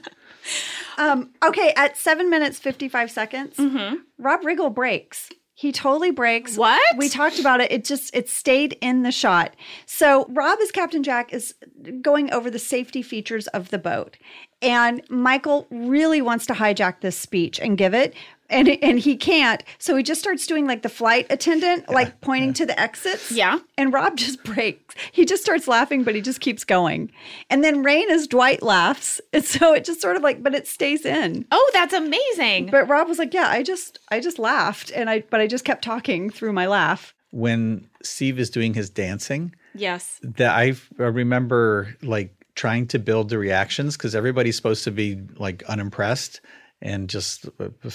Um, okay, at seven minutes fifty five seconds, Mm-hmm. Rob Riggle breaks. He totally breaks. What? We talked about it. It just it stayed in the shot. So Rob as Captain Jack is going over the safety features of the boat. And Michael really wants to hijack this speech and give it. And, and he can't. So he just starts doing like the flight attendant, like pointing to the exits. Yeah. And Rob just breaks. He just starts laughing, but he just keeps going. And then Rainn as Dwight laughs. And so it just sort of like, but it stays in. Oh, that's amazing. But Rob was like, "Yeah, I just I just laughed and I but I just kept talking through my laugh." When Steve is doing his dancing, yes. that I I remember like trying to build the reactions because everybody's supposed to be like unimpressed and just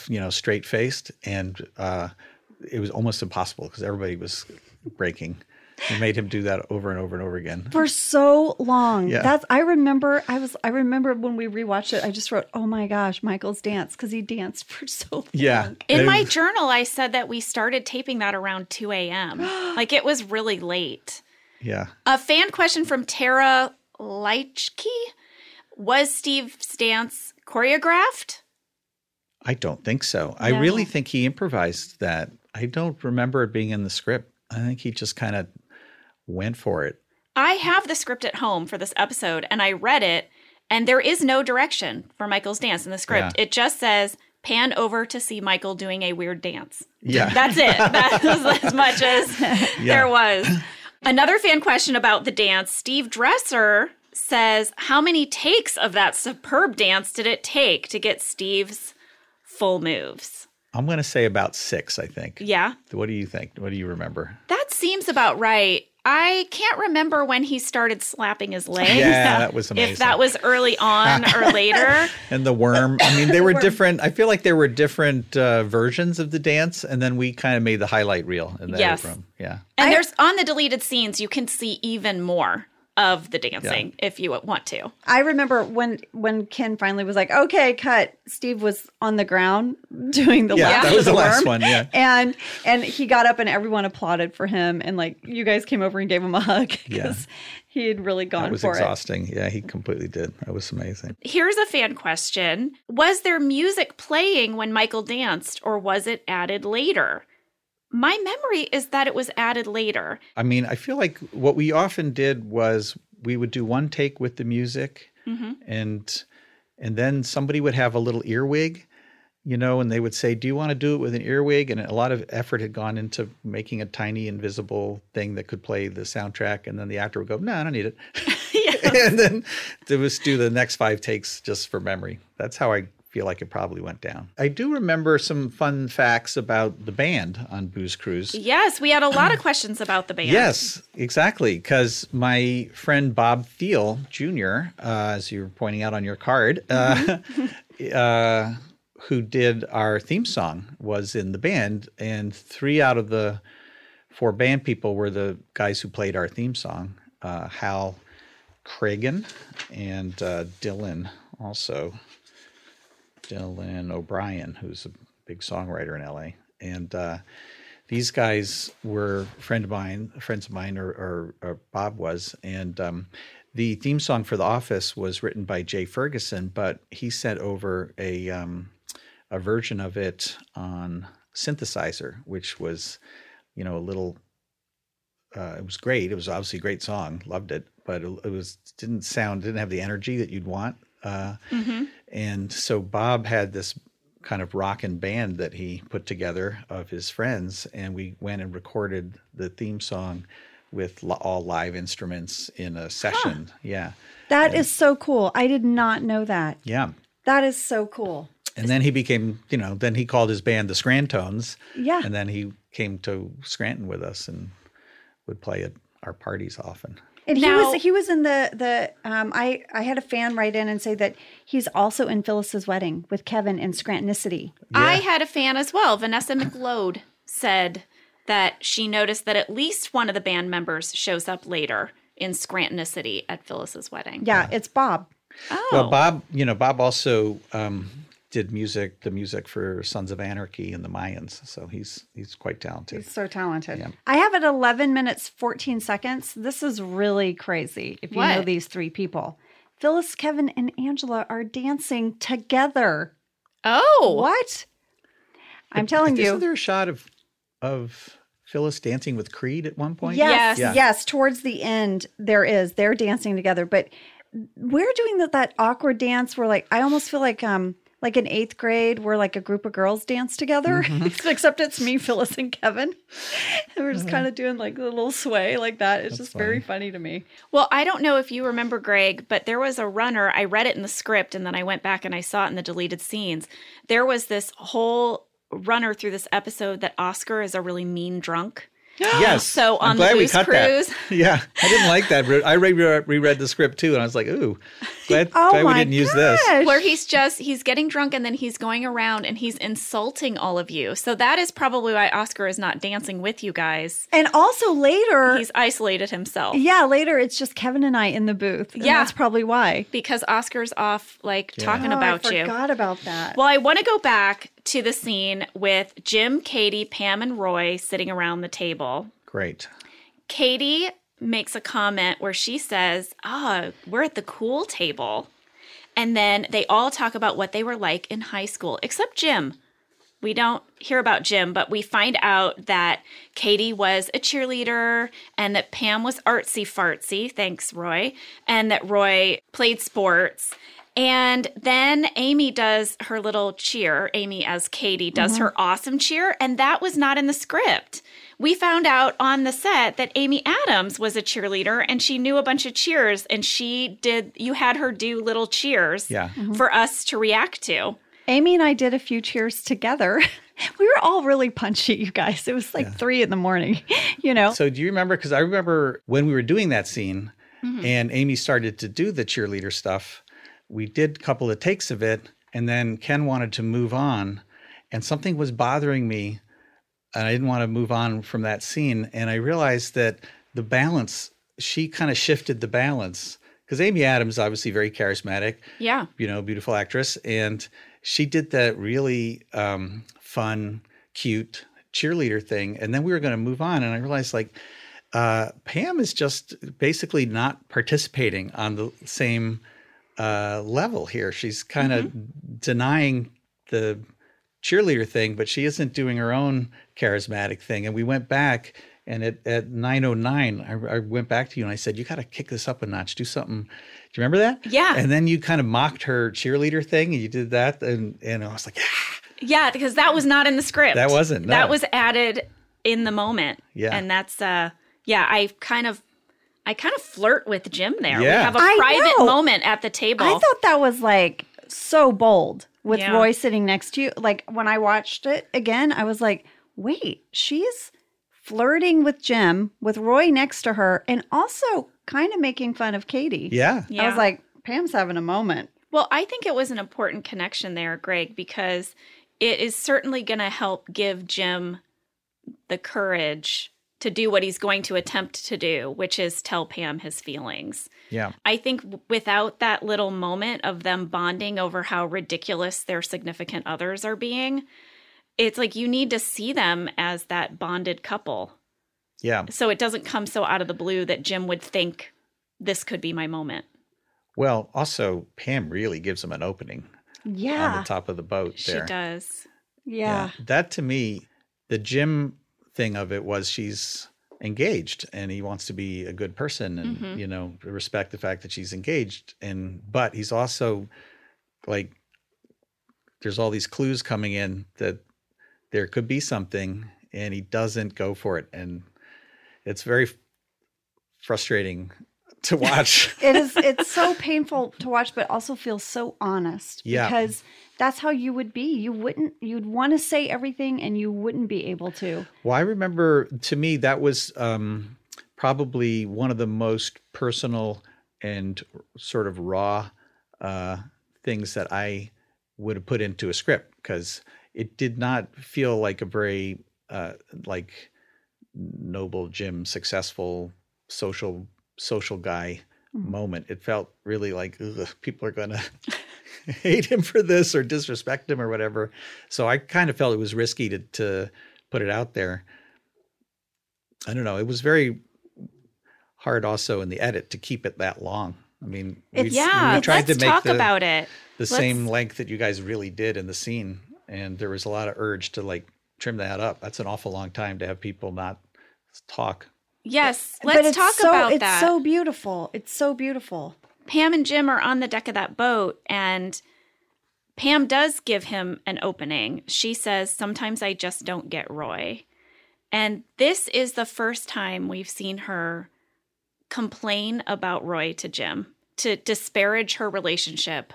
you know straight faced, and uh, it was almost impossible because everybody was breaking. It made him do that over and over and over again. For so long. Yeah. That's I remember I was I remember when we rewatched it, I just wrote, "Oh my gosh, Michael's dance" cuz he danced for so long. Yeah, In my journal, I said that we started taping that around 2 a.m. like it was really late. yeah. A fan question from Tara Leichke Was Steve's dance choreographed? I don't think so. I really think he improvised that. I don't remember it being in the script. I think he just kind of went for it. I have the script at home for this episode and I read it, and there is no direction for Michael's dance in the script. Yeah. It just says, pan over to see Michael doing a weird dance. Yeah. That's it. That's as much as there was. Another fan question about the dance Steve Dresser says, How many takes of that superb dance did it take to get Steve's full moves? I'm going to say about six, I think. Yeah, What do you think? What do you remember? that seems about right. I can't remember when he started slapping his legs. Yeah, that was amazing. If that was early on or later. And the worm. I mean, they were different. I feel like there were different uh, versions of the dance, and then we kind of made the highlight reel in that Yes. room. Yeah. And I- there's on the deleted scenes, you can see even more of the dancing if you want to. I remember when when Ken finally was like, "Okay, cut." Steve was on the ground doing the Yeah, last that was the last one. Yeah. And and he got up and everyone applauded for him and like you guys came over and gave him a hug because he had really gone. That gone was for exhausting. Yeah, he completely did. That was amazing. Here's a fan question Was there music playing when Michael danced, or was it added later? My memory is that it was added later. I mean, I feel like what we often did was we would do one take with the music, Mhm. and and then somebody would have a little earwig, you know, and they would say, "Do you want to do it with an earwig?" And a lot of effort had gone into making a tiny invisible thing that could play the soundtrack, and then the actor would go, "No, I don't need it," and then they would do the next five takes just for memory. That's how I feel like it probably went down. I do remember some fun facts about the band on Booze Cruise. Yes, we had a lot of questions about the band. Yes, exactly. Because my friend Bob Thiele Jr., uh, as you were pointing out on your card, uh, uh, who did our theme song, was in the band, and three out of the four band people were the guys who played our theme song. Uh, Hal Cragin and uh, Dylan also. Dylan O'Brien, who's a big songwriter in LA, and uh, these guys were friend of mine, friends of mine, or, or, or Bob was, and um, the theme song for The Office was written by Jay Ferguson, but he sent over a um, a version of it on synthesizer, which was, you know, a little. Uh, it was great. It was obviously a great song. Loved it, but it, it was didn't sound didn't have the energy that you'd want. Uh, hmm and so Bob had this kind of rock and band that he put together of his friends, and we went and recorded the theme song with all live instruments in a session. Yeah, That is so cool. I did not know that. yeah. That is so cool. And then he became, you know, then he called his band the Scrantones. Yeah. And then he came to Scranton with us and would play at our parties often. And he was he was in the the um I I had a fan write in and say that he's also in Phyllis's wedding with Kevin in Scrantonicity. I had a fan as well. Vanessa McLeod said that she noticed that at least one of the band members shows up later in Scrantonicity at Phyllis's wedding. Yeah, it's Bob. Oh. Well, Bob, you know, Bob also um, did music, the music for Sons of Anarchy and the Mayans. So he's he's quite talented. He's so talented. Yeah. I have it 11 minutes 14 seconds. This is really crazy if you know these three people. Phyllis, Kevin, and Angela are dancing together. oh. What? I'm telling you. Isn't there a shot of of Phyllis dancing with Creed at one point? Yes, Yes. yes. Towards the end, there is. They're dancing together, but we're doing that that awkward dance where, like, I almost feel like um like in eighth grade, where like a group of girls dance together, mm-hmm. except it's me, Phyllis, and Kevin, and we're just mm-hmm. kind of doing like a little sway like that. It's just very funny to me. Well, I don't know if you remember, Greg, but there was a runner. I read it in the script and then I went back and I saw it in the deleted scenes. There was this whole runner through this episode that Oscar is a really mean drunk. Yes. So I'm on the glad we cut cruise- that. Yeah, I didn't like that. I re- reread the script too, and I was like, "Ooh, glad, Oh glad we didn't use this." where he's just he's getting drunk and then he's going around and he's insulting all of you. So that is probably why Oscar is not dancing with you guys. And also later, He's isolated himself yeah, later it's just Kevin and I in the booth. and Yeah. that's probably why. because Oscar's off like talking Oh, about I you. forgot about that. Well, I want to go back to the scene with Jim, Katie, Pam, and Roy sitting around the table. Great. Katie makes a comment where she says, Ah, we're at the cool table. And then they all talk about what they were like in high school, except Jim. We don't hear about Jim, but we find out that Katie was a cheerleader and that Pam was artsy fartsy, thanks, Roy, and that Roy played sports. And then Amy does her little cheer. Amy, as Katie, does her awesome cheer, and that was not in the script. We found out on the set that Amy Adams was a cheerleader and she knew a bunch of cheers, and she did, you had her do little cheers Yeah. for us to react to. Amy and I did a few cheers together. we were all really punchy, you guys. It was like three in the morning, you know? So do you remember? Because I remember when we were doing that scene, Mm-hmm. and Amy started to do the cheerleader stuff. We did a couple of takes of it, and then Ken wanted to move on, and something was bothering me, and I didn't want to move on from that scene. And I realized that the balance, she kind of shifted the balance because Amy Adams obviously very charismatic, Yeah. you know, beautiful actress, and she did that really um, fun, cute cheerleader thing. And then we were going to move on, and I realized like uh, Pam is just basically not participating on the same uh, level here. She's kind of denying the cheerleader thing, but she isn't doing her own charismatic thing. And we went back. And at, at 909, I, I went back to you and I said, You got to kick this up a notch. Do something. Do you remember that? Yeah. And then you kind of mocked her cheerleader thing and you did that. And, and I was like, "Ah." Yeah, because that was not in the script. That wasn't, no. That was added in the moment. Yeah. And that's uh yeah, I kind of I kind of flirt with Jim there. We have a I private know. moment at the table. I thought that was like so bold with Yeah. Roy sitting next to you. Like when I watched it again, I was like, wait, she's flirting with Jim with Roy next to her and also kind of making fun of Katie. Yeah. yeah. I was like, Pam's having a moment. Well, I think it was an important connection there, Greg, because it is certainly going to help give Jim the courage to do what he's going to attempt to do, which is tell Pam his feelings. Yeah. I think without that little moment of them bonding over how ridiculous their significant others are being, it's like you need to see them as that bonded couple. Yeah. So it doesn't come so out of the blue that Jim would think this could be my moment. Well, also, Pam really gives him an opening Yeah. on the top of the boat She there. does. Yeah. That to me, the Jim thing of it was she's engaged and he wants to be a good person and Mhm. you know respect the fact that she's engaged and but he's also like there's all these clues coming in that there could be something and he doesn't go for it and it's very frustrating to watch it is it's so painful to watch but also feels so honest Yeah. because that's how you would be. You wouldn't you'd want to say everything and you wouldn't be able to. Well, I remember to me that was um, probably one of the most personal and sort of raw uh, things that I would have put into a script because it did not feel like a very uh, like noble Jim successful social social guy. Hmm. moment. It felt really like people are gonna hate him for this or disrespect him or whatever. So I kind of felt it was risky to to put it out there. I don't know. It was very hard also in the edit to keep it that long. I mean, we, yeah, we tried let's to make talk the, about it. The let's... same length that you guys really did in the scene, and there was a lot of urge to like trim that up. That's an awful long time to have people not talk. Yes, let's talk so, about it's that. It's so beautiful. It's so beautiful. Pam and Jim are on the deck of that boat, and Pam does give him an opening. She says, Sometimes I just don't get Roy. And this is the first time we've seen her complain about Roy to Jim, to disparage her relationship.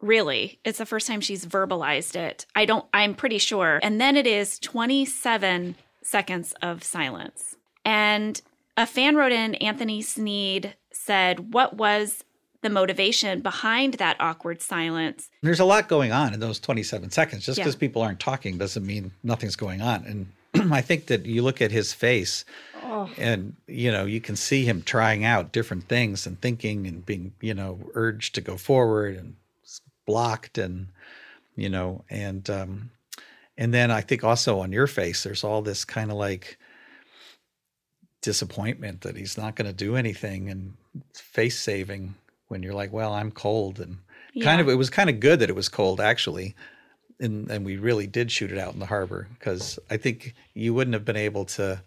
Really, it's the first time she's verbalized it. I don't, I'm pretty sure. And then it is 27 seconds of silence. And a fan wrote in, Anthony Sneed said, What was the motivation behind that awkward silence? There's a lot going on in those 27 seconds. Just because yeah. people aren't talking doesn't mean nothing's going on. And I think that you look at his face oh. and, you know, you can see him trying out different things and thinking and being, you know, urged to go forward and blocked and, you know, and, um, and then I think also on your face, there's all this kind of like, disappointment that he's not going to do anything and face saving when you're like, well, I'm cold and yeah. kind of it was kind of good that it was cold actually. And and we really did shoot it out in the harbor because I think you wouldn't have been able to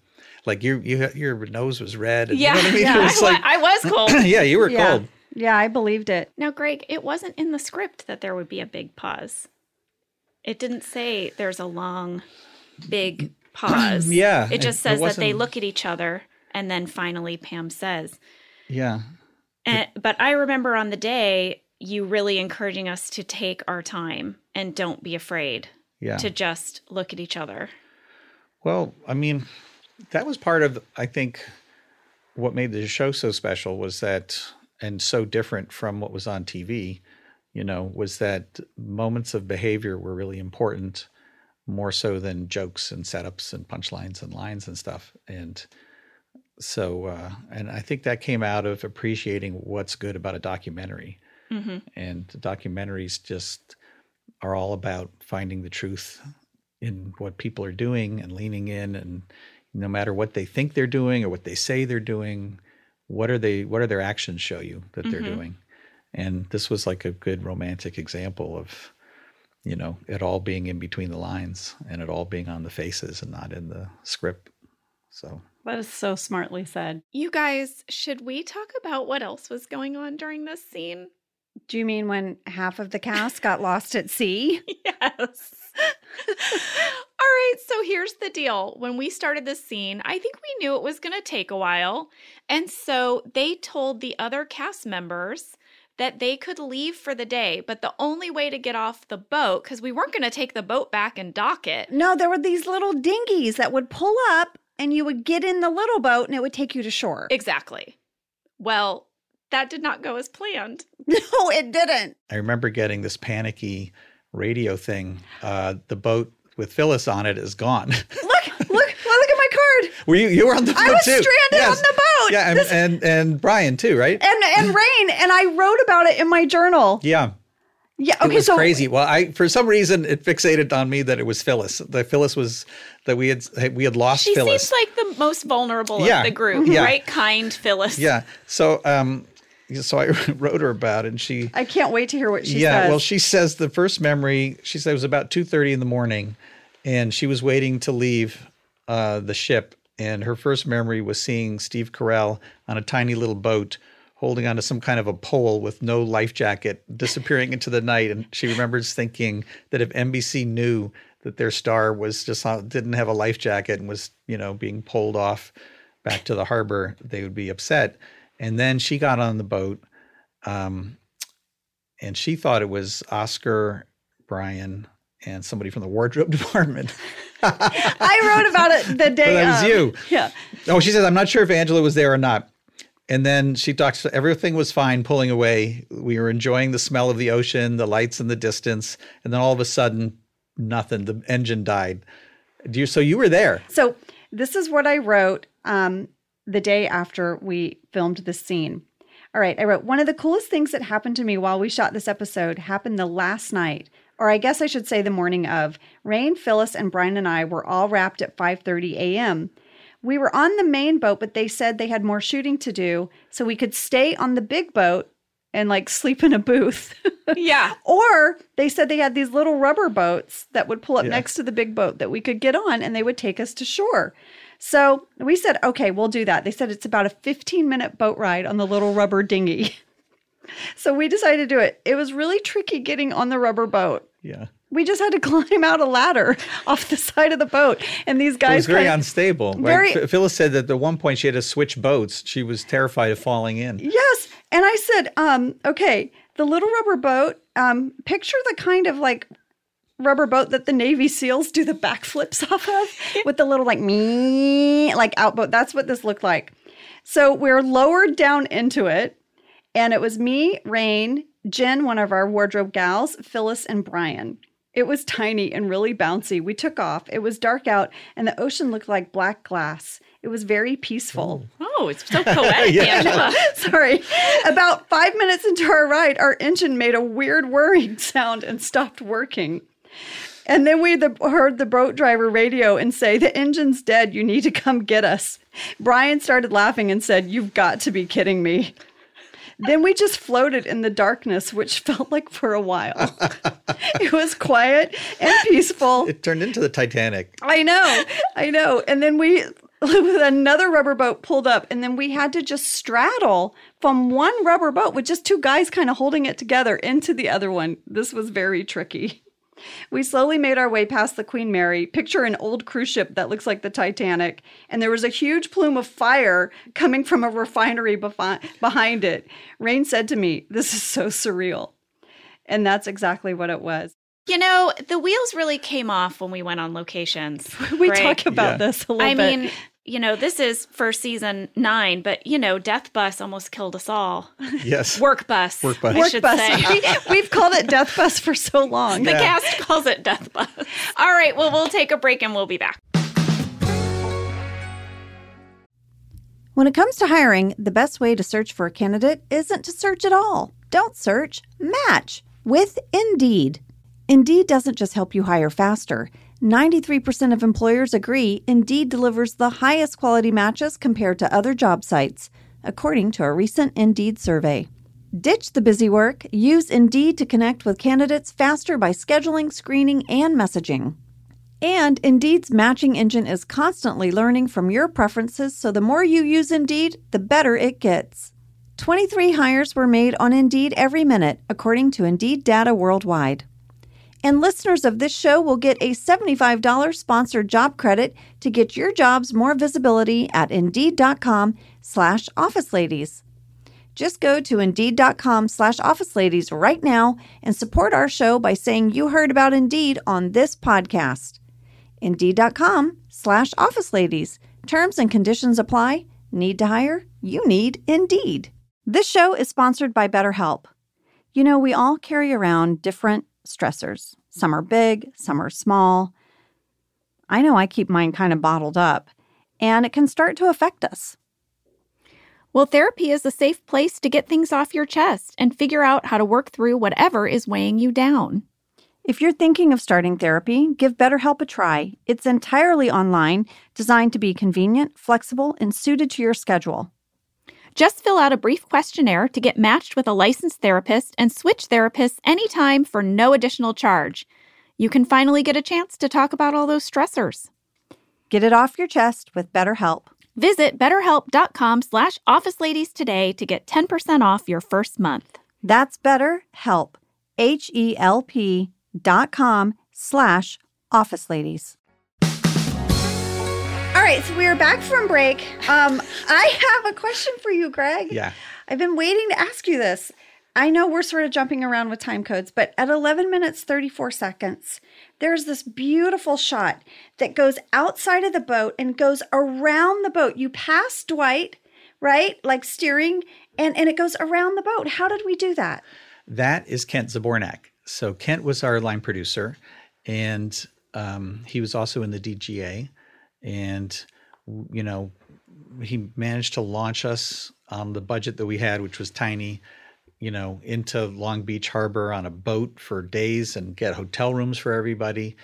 like your you, your nose was red. And, yeah, you know I, mean? yeah. Was like, I, was cold. yeah, you were yeah. cold. Yeah, I believed it. Now, Greg, it wasn't in the script that there would be a big pause. It didn't say there's a long, big pause. yeah. It just says it that they look at each other and then finally Pam says. Yeah. And, but I remember on the day you really encouraging us to take our time and don't be afraid yeah. to just look at each other. Well, I mean, that was part of I think what made the show so special was that and so different from what was on TV, you know, was that moments of behavior were really important more so than jokes and setups and punchlines and lines and stuff. And so, uh, and I think that came out of appreciating what's good about a documentary. Mm-hmm. And documentaries just are all about finding the truth in what people are doing and leaning in and no matter what they think they're doing or what they say they're doing what are they what are their actions show you that they're mm-hmm. doing and this was like a good romantic example of you know, it all being in between the lines and it all being on the faces and not in the script. So that is so smartly said. You guys, should we talk about what else was going on during this scene? Do you mean when half of the cast got lost at sea? yes. All right, so here's the deal. When we started this scene, I think we knew it was going to take a while. And so they told the other cast members that they could leave for the day, but the only way to get off the boat, because we weren't going to take the boat back and dock it. No, there were these little dinghies that would pull up and you would get in the little boat and it would take you to shore. Exactly. Well, that did not go as planned. No, it didn't. I remember getting this panicky radio thing. Uh, the boat with Phyllis on it is gone. Look! Look, look, card. Were you? You were on the boat I was too. stranded yes. on the boat. Yeah, and, this, and and Brian too, right? And and Rainn, and I wrote about it in my journal. Yeah. Yeah. Okay. It was so crazy. Well, I for some reason it fixated on me that it was Phyllis. That Phyllis was that we had we had lost she Phyllis. seems like the most vulnerable yeah. of the group, yeah. right? Kind Phyllis. Yeah. So um, so I wrote her about it and she I can't wait to hear what she said. yeah, says. well she says the first memory she said it was about 2:30 in the morning and she was waiting to leave uh, the ship and her first memory was seeing Steve Carell on a tiny little boat holding onto some kind of a pole with no life jacket disappearing into the night. And she remembers thinking that if NBC knew that their star was just didn't have a life jacket and was you know being pulled off back to the harbor they would be upset. And then she got on the boat um, and she thought it was Oscar Brian, and somebody from the wardrobe department. I wrote about it the day. That was you. Yeah. Oh, she says, I'm not sure if Angela was there or not. And then she talks, everything was fine pulling away. We were enjoying the smell of the ocean, the lights in the distance. And then all of a sudden, nothing. The engine died. Do you, so you were there. So this is what I wrote um, the day after we filmed this scene. All right, I wrote one of the coolest things that happened to me while we shot this episode happened the last night, or I guess I should say the morning of. Rainn, Phyllis, and Brian and I were all wrapped at 5:30 a.m. We were on the main boat, but they said they had more shooting to do, so we could stay on the big boat and like sleep in a booth. Yeah. Or they said they had these little rubber boats that would pull up Yeah. next to the big boat that we could get on and they would take us to shore. So we said, okay, we'll do that. They said it's about a 15 minute boat ride on the little rubber dinghy. So we decided to do it. It was really tricky getting on the rubber boat. Yeah. We just had to climb out a ladder off the side of the boat. And these guys. It guys was very kinda- unstable. Very- Ph- Phyllis said that at one point she had to switch boats. She was terrified of falling in. Yes. And I said, um, okay, the little rubber boat, um, picture the kind of like rubber boat that the Navy SEALs do the backflips off of with the little like me like outboat. That's what this looked like. So we're lowered down into it. And it was me, Rainn, Jen, one of our wardrobe gals, Phyllis, and Brian. It was tiny and really bouncy. We took off. It was dark out, and the ocean looked like black glass. It was very peaceful. Oh, oh it's so poetic, Angela. Sorry. About five minutes into our ride, our engine made a weird whirring sound and stopped working. And then we the, heard the boat driver radio and say, The engine's dead. You need to come get us. Brian started laughing and said, You've got to be kidding me. Then we just floated in the darkness, which felt like for a while. it was quiet and peaceful. It turned into the Titanic. I know, I know. And then we, with another rubber boat pulled up, and then we had to just straddle from one rubber boat with just two guys kind of holding it together into the other one. This was very tricky. We slowly made our way past the Queen Mary. Picture an old cruise ship that looks like the Titanic, and there was a huge plume of fire coming from a refinery befi- behind it. Rainn said to me, This is so surreal. And that's exactly what it was. You know, the wheels really came off when we went on locations. We Greg. talk about Yeah. this a little I bit. mean, you know, this is for season nine, but you know, Death Bus almost killed us all. Yes. Work Bus. Work Bus. I Work should bus. say. We, have called it Death Bus for so long. The Yeah. cast calls it Death Bus. All right, well, we'll take a break and we'll be back. When it comes to hiring, the best way to search for a candidate isn't to search at all. Don't search, match with Indeed. Indeed doesn't just help you hire faster. 93% of employers agree Indeed delivers the highest quality matches compared to other job sites, according to a recent Indeed survey. Ditch the busy work. Use Indeed to connect with candidates faster by scheduling, screening, and messaging. And Indeed's matching engine is constantly learning from your preferences, so the more you use Indeed, the better it gets. 23 hires were made on Indeed every minute, according to Indeed data worldwide. And listeners of this show will get a $75 sponsored job credit to get your jobs more visibility at Indeed.com slash Office Ladies. Just go to Indeed.com slash Office Ladies right now and support our show by saying you heard about Indeed on this podcast. Indeed.com slash Office Ladies. Terms and conditions apply. Need to hire? You need Indeed. This show is sponsored by BetterHelp. You know, we all carry around different stressors. Some are big, some are small. I know I keep mine kind of bottled up, and it can start to affect us. Well, therapy is a safe place to get things off your chest and figure out how to work through whatever is weighing you down. If you're thinking of starting therapy, give BetterHelp a try. It's entirely online, designed to be convenient, flexible, and suited to your schedule. Just fill out a brief questionnaire to get matched with a licensed therapist and switch therapists anytime for no additional charge. You can finally get a chance to talk about all those stressors. Get it off your chest with BetterHelp. Visit betterhelp.com slash officeladies today to get 10% off your first month. That's BetterHelp, H-E-L-P dot com slash Office Ladies. All right, so we are back from break. Um, I have a question for you, Greg. Yeah. I've been waiting to ask you this. I know we're sort of jumping around with time codes, but at 11 minutes 34 seconds, there's this beautiful shot that goes outside of the boat and goes around the boat. You pass Dwight, right? Like steering, and, and it goes around the boat. How did we do that? That is Kent Zbornak. So Kent was our line producer, and um, he was also in the DGA, and you know he managed to launch us on the budget that we had, which was tiny, you know, into Long Beach Harbor on a boat for days and get hotel rooms for everybody.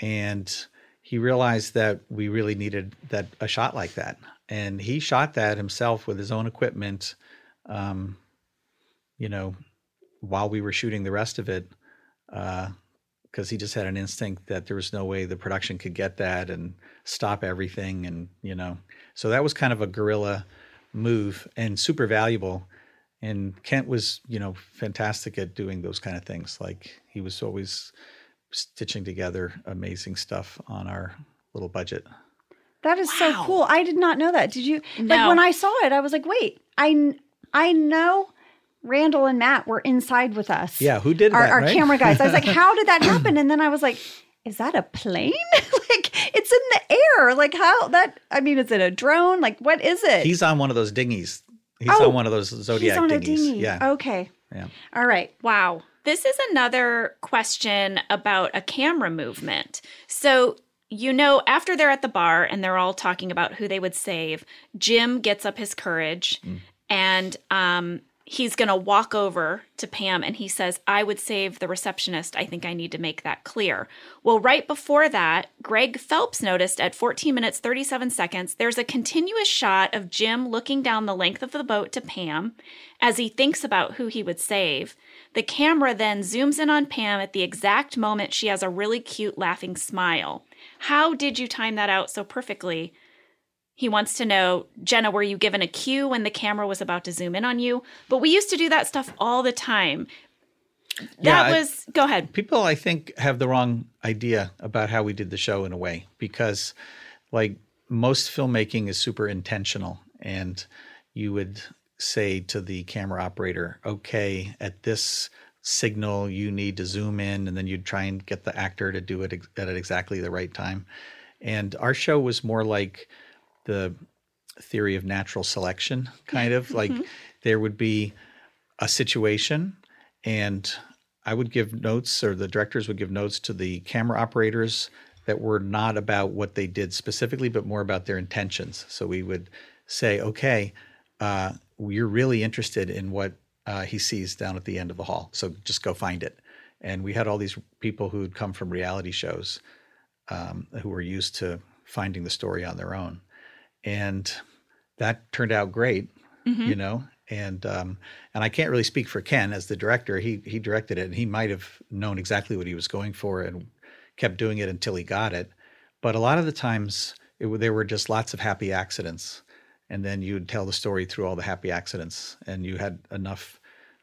And he realized that we really needed that a shot like that, and he shot that himself with his own equipment. Um, you know, while we were shooting the rest of it, because he just had an instinct that there was no way the production could get that and stop everything, and you know, so that was kind of a guerrilla move and super valuable. And Kent was, you know, fantastic at doing those kind of things. Like he was always stitching together amazing stuff on our little budget. That is wow. so cool. I did not know that. Did you? No. Like when I saw it, I was like, wait, I I know Randall and Matt were inside with us. Yeah, who did our, that? Our right? camera guys. I was like, how did that happen? And then I was like, is that a plane? like it's in the air. Like how that? I mean, is it a drone? Like what is it? He's on one of those dinghies. He's Oh, on one of those zodiac He's on dinghies. a dinghy. Yeah, Okay. yeah. All right. Wow. This is another question about a camera movement. So, you know, after they're at the bar and they're all talking about who they would save, Jim gets up his courage and um, he's going to walk over to Pam and he says, I would save the receptionist. I think I need to make that clear. Well, right before that, Greg Phelps noticed at 14 minutes 37 seconds, there's a continuous shot of Jim looking down the length of the boat to Pam as he thinks about who he would save. The camera then zooms in on Pam at the exact moment she has a really cute laughing smile. How did you time that out so perfectly? He wants to know, Jenna, were you given a cue when the camera was about to zoom in on you? But we used to do that stuff all the time. Yeah, That I- was, go ahead. people i think have the wrong idea about how we did the show in a way because like most filmmaking is super intentional and you would say to the camera operator okay at this signal you need to zoom in and then you'd try and get the actor to do it ex- at exactly the right time and our show was more like the theory of natural selection kind of like there would be a situation and I would give notes, or the directors would give notes to the camera operators that were not about what they did specifically, but more about their intentions. So we would say, okay, uh, you're really interested in what uh, he sees down at the end of the hall. So just go find it. And we had all these people who'd come from reality shows um, who were used to finding the story on their own. And that turned out great, you know. And um, and I can't really speak for Ken as the director. He he directed it, and he might have known exactly what he was going for and kept doing it until he got it. But a lot of the times, it, there were just lots of happy accidents, and then you'd tell the story through all the happy accidents, and you had enough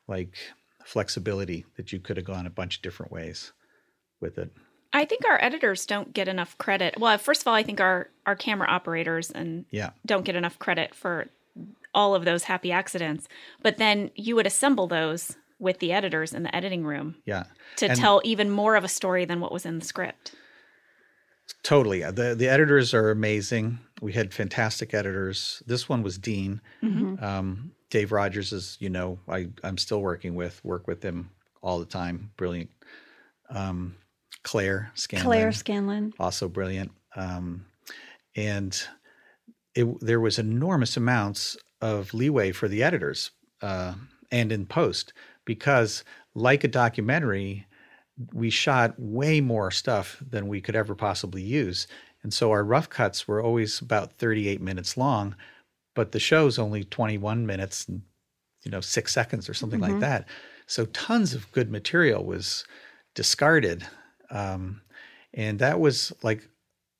like flexibility that you could have gone a bunch of different ways with it. I think our editors don't get enough credit. Well, first of all, I think our, our camera operators and Yeah. don't get enough credit for all of those happy accidents. But then you would assemble those with the editors in the editing room Yeah. to And- tell even more of a story than what was in the script. Totally. The the editors are amazing. We had fantastic editors. This one was Dean. Um, Dave Rogers is, you know, I, I'm still working with, work with him all the time. Brilliant. Um, Claire Scanlon. Claire Scanlon. also brilliant. Um, and it, there was enormous amounts of leeway for the editors uh, and in post because, like a documentary, we shot way more stuff than we could ever possibly use. And so our rough cuts were always about 38 minutes long, but the show's only 21 minutes and you know 6 seconds or something like that. So tons of good material was discarded. Um, and that was like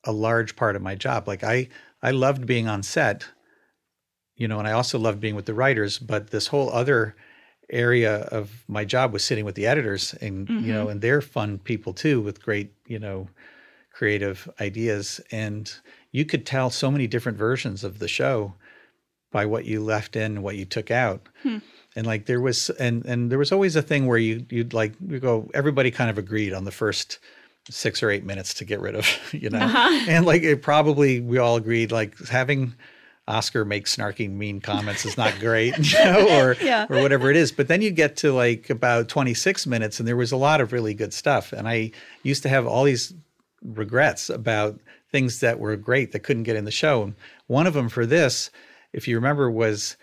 a large part of my job. Like I I loved being on set, you know, and I also loved being with the writers, but this whole other area of my job was sitting with the editors and you know and they're fun people too with great you know creative ideas. And you could tell so many different versions of the show by what you left in and what you took out and like there was and and there was always a thing where you you'd like you go everybody kind of agreed on the first six or eight minutes to get rid of you know? Uh-huh. And like it probably we all agreed like having oscar make snarky mean comments is not great you know or Yeah. or whatever it is. But then you get to like about 26 minutes and there was a lot of really good stuff. And i used to have all these regrets about things that were great that couldn't get in the show. And one of them for this if you remember was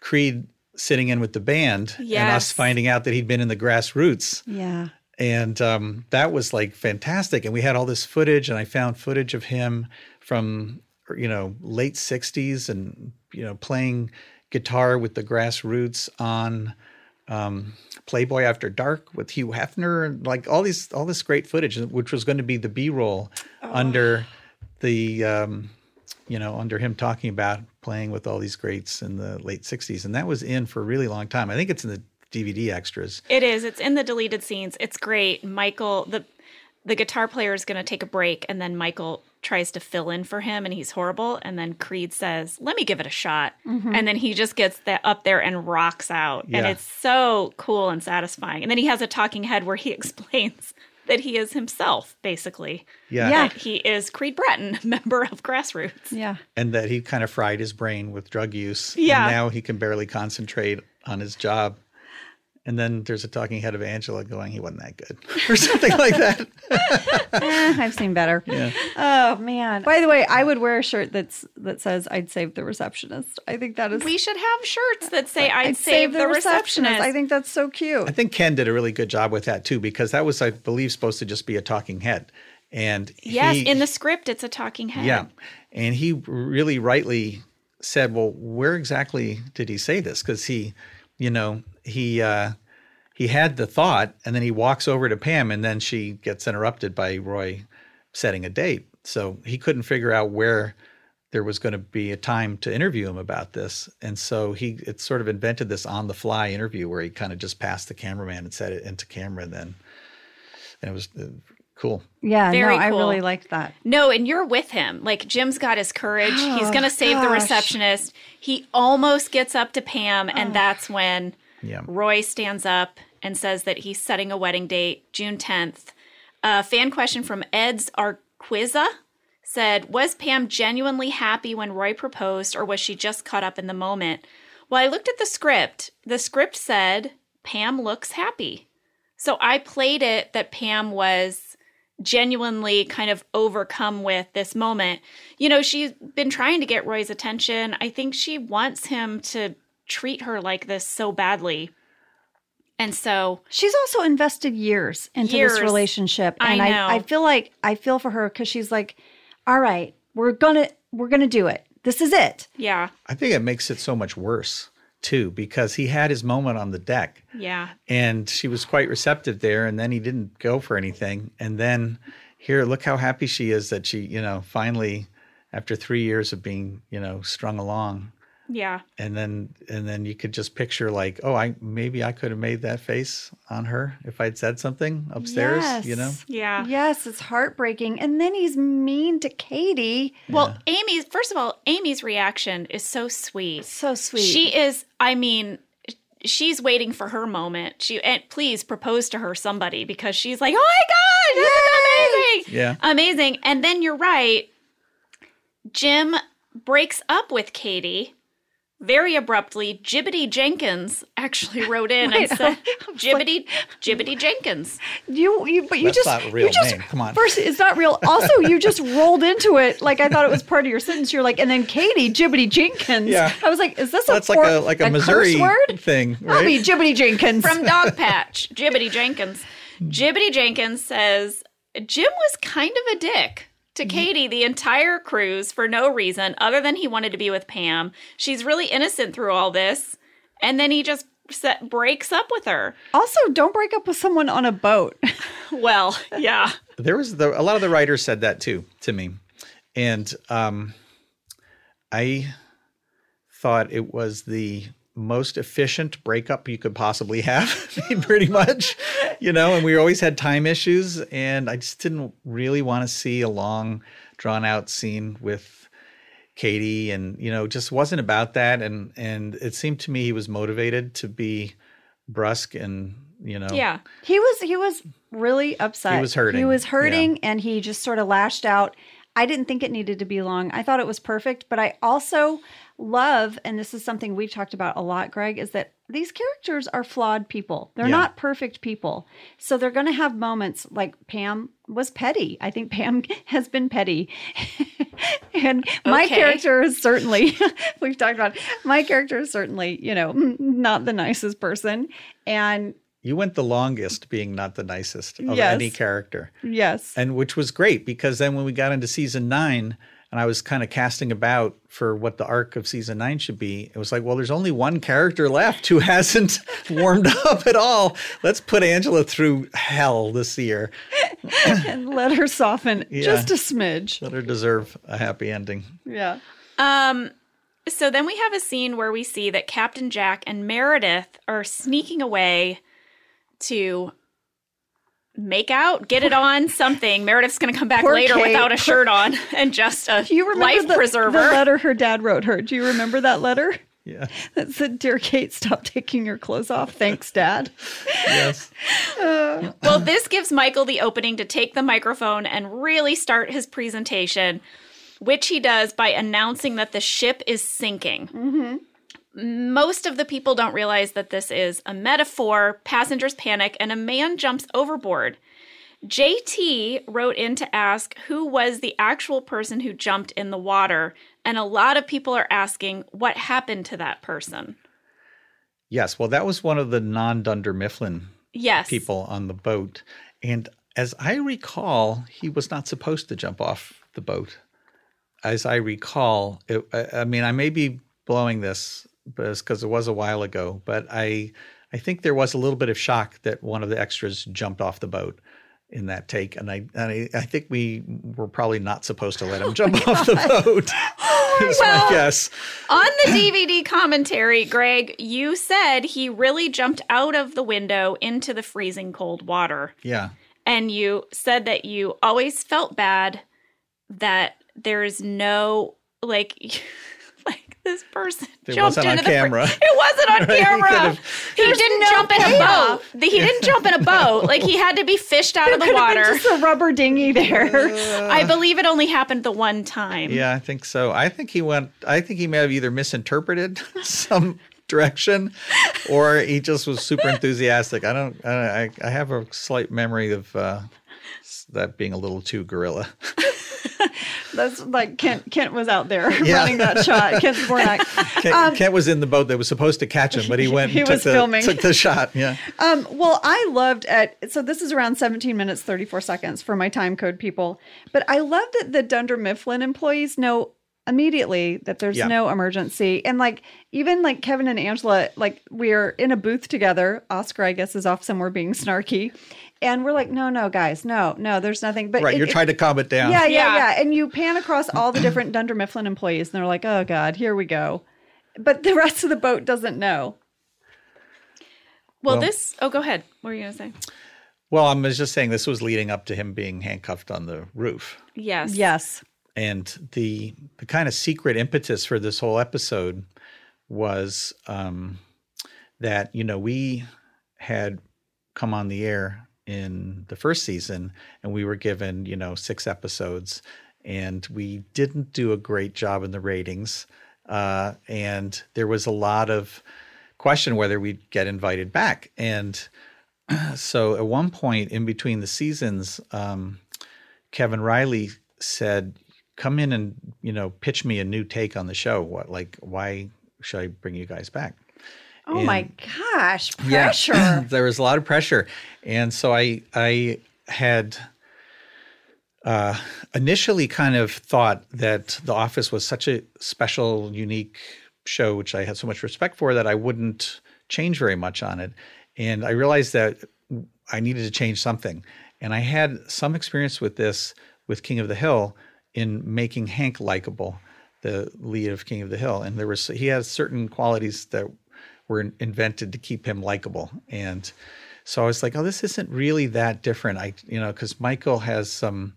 creed sitting in with the band and us finding out that he'd been in the grassroots. Yeah. and um, that was like fantastic. And we had all this footage and i found footage of him from you know late 60s and you know playing guitar with the grassroots on um, playboy after dark with hugh hefner and like all these all this great footage which was going to be the b-roll under the um, you know under him talking about playing with all these greats in the late 60s and that was in for a really long time i think it's in the dvd extras It is. It's in the deleted scenes. It's great. Michael, the the guitar player is going to take a break, and then Michael tries to fill in for him, and he's horrible. And then Creed says, "Let me give it a shot," mm-hmm. and then he just gets that up there and rocks out, and it's so cool and satisfying. And then he has a talking head where he explains that he is himself, basically. yeah Yeah. He is Creed Bratton, member of Grassroots. Yeah. and that he kind of fried his brain with drug use. Yeah. And now he can barely concentrate on his job. And then there's a talking head of Angela going, he wasn't that good, or something like that. Eh, I've seen better. Yeah. Oh man. By the way, I would wear a shirt that's that says I'd save the receptionist. I think that is We should have shirts that say, "I'd, save, the, receptionist." I think that's so cute. I think Ken did a really good job with that too, because that was, I believe, supposed to just be a talking head. And yes, he- in the script, it's a talking head. Yeah. And he really rightly said, well, where exactly did he say this? Because he, you know, he uh, he had the thought and then he walks over to Pam and then she gets interrupted by Roy setting a date. So he couldn't figure out where there was going to be a time to interview him about this. And so he it sort of invented this on the fly interview where he kind of just passed the cameraman and said it into camera and then and it was uh, cool. yeah, Very no, I really liked that. No, and you're with him. Like Jim's got his courage. He's Oh, going to save the receptionist. He almost gets up to Pam, and Oh. that's when Yeah. Roy stands up and says that he's setting a wedding date, June 10th. A fan question from Ed's Arquiza said, Was Pam genuinely happy when Roy proposed, or was she just caught up in the moment? Well, I looked at the script. The script said, Pam looks happy. So I played it that Pam was genuinely kind of overcome with this moment. You know, she's been trying to get Roy's attention. I think she wants him to treat her like this so badly. And so, She's also invested years into Years. this relationship, I and know. I, I feel like I feel for her because she's like, "All right, we're gonna we're gonna do it. This is it." yeah, I think it makes it so much worse too, because he had his moment on the deck yeah. and she was quite receptive there and then he didn't go for anything and then here look how happy she is that she you know finally after three years of being you know strung along Yeah. and then and then you could just picture like oh i maybe i could have made that face on her if i'd said something upstairs you know Yeah. Yes, it's heartbreaking. And then he's mean to Katie. Well, Amy's, first of all, Amy's reaction is so sweet. So sweet. She is, I mean, she's waiting for her moment. She and please propose to her somebody because she's like, "Oh my god, this is amazing." yeah Amazing. And then you're right. Jim breaks up with Katie very abruptly. Jibbity Jenkins actually wrote in and said, "Jibbity, Jibbity Jenkins." you, you, but you That's just not a real you just, name. Come on. First, it's not real. Also, you just rolled into it like I thought it was part of your sentence. You're like, and then Katie Jibbity Jenkins. Yeah. I was like, is this a that's like a like a, curse missouri word? thing I'll be Jibbity Jenkins from Dog Patch, Jibbity Jenkins. Jibbity Jenkins says Jim was kind of a dick to Katie the entire cruise for no reason other than he wanted to be with Pam. She's really innocent through all this, and then he just set, breaks up with her. Also, don't break up with someone on a boat. Well, yeah, there was the, a lot of the writers said that too to me and um i thought it was the most efficient breakup you could possibly have pretty much you know and we always had time issues and i just didn't really want to see a long drawn out scene with Katie, and you know, just wasn't about that. And and it seemed to me he was motivated to be brusque and you know, Yeah. He was he was really upset. He was hurting, He was yeah. hurting and he just sort of lashed out. I didn't think it needed to be long. I thought it was perfect, but I also love and this is something we've talked about a lot, Greg, is that these characters are flawed people. They're Yeah. not perfect people. So they're going to have moments like Pam was petty. I think Pam has been petty. and my character is certainly we've talked about it. my character is certainly, you know, not the nicest person and you went the longest being not the nicest of Yes. any character. yes. and which was great because then when we got into season nine and I was kind of casting about for what the arc of season nine should be, it was like, well, there's only one character left who hasn't warmed up at all. Let's put Angela through hell this year. and let her soften Yeah. just a smidge. Let her deserve a happy ending. Yeah. Um, so then we have a scene where we see that Captain Jack and Meredith are sneaking away to make out, get it on, something. Meredith's going to come back Poor later Kate. without a shirt on and just a you remember life the, preserver. the letter her dad wrote her? Do you remember that letter? Yeah. That said, Dear Kate, stop taking your clothes off. Thanks, Dad. Yes. Uh, well, this gives Michael the opening to take the microphone and really start his presentation, which he does by announcing that the ship is sinking. Mm-hmm. Most of the people don't realize that this is a metaphor. Passengers panic and a man jumps overboard. JT wrote in to ask who was the actual person who jumped in the water, and a lot of people are asking what happened to that person. Yes. Well, that was one of the non Dunder Mifflin Yes. people on the boat. And as I recall, he was not supposed to jump off the boat. As I recall, it, I, I mean, I may be blowing this because it was a while ago, but I, I think there was a little bit of shock that one of the extras jumped off the boat in that take, and I, and I, I think we were probably not supposed to let him oh jump off the boat. is my guess. On the DVD commentary, Greg, you said he really jumped out of the window into the freezing cold water. Yeah. And you said that you always felt bad that there's no like like this person It jumped wasn't on into the fr- camera. it wasn't on Right, he camera. could've- He, didn't jump in a boat. He didn't jump in a boat. Like he had to be fished out of the Could have been water. just a rubber dinghy there. I believe it only happened the one time. Yeah, I think so. I think he went. I think he may have either misinterpreted some direction, or he just was super enthusiastic. I don't. I, I- I have a slight memory of uh, s- that being a little too gorilla. That's like Kent. Kent was out there Yeah. running that shot. Kent Zbornak. Kent, Kent was in the boat that was supposed to catch him, but he went. Um, He and took was the, filming. Took the shot. Yeah. Um, well, I loved at so this is around 17 minutes 34 seconds for my time code people, but I love that the Dunder Mifflin employees know immediately that there's Yeah. no emergency, and like even like Kevin and Angela, like we're in a booth together. Oscar, I guess, is off somewhere being snarky, and we're like, no, no, guys, no, no, there's nothing. But Right. it- You're it- trying to calm it down. yeah, yeah, Yeah. yeah. And you pan across all the different Dunder Mifflin employees, and they're like, oh God, here we go. But the rest of the boat doesn't know. Well, Well- this. Oh, go ahead. What were you gonna say? Well, I was just saying this was leading up to him being handcuffed on the roof. Yes. Yes. and the the kind of secret impetus for this whole episode was um, that you know we had come on the air in the first season and we were given you know six episodes and we didn't do a great job in the ratings uh, and there was a lot of question whether we'd get invited back and so at one point in between the seasons um, Kevin Reilly said, "Come in and you know pitch me a new take on the show. What like why should I bring you guys back?" Oh And- my gosh, Yeah. pressure. there was a lot of pressure, and so I I had uh, initially kind of thought that The Office was such a special, unique show, which I had so much respect for, that I wouldn't change very much on it. And I realized that I needed to change something. And I had some experience with this with King of the Hill in making Hank likable, the lead of King of the Hill. And there was he has certain qualities that were invented to keep him likable. And so I was like, oh, this isn't really that different. I, you know, because Michael has some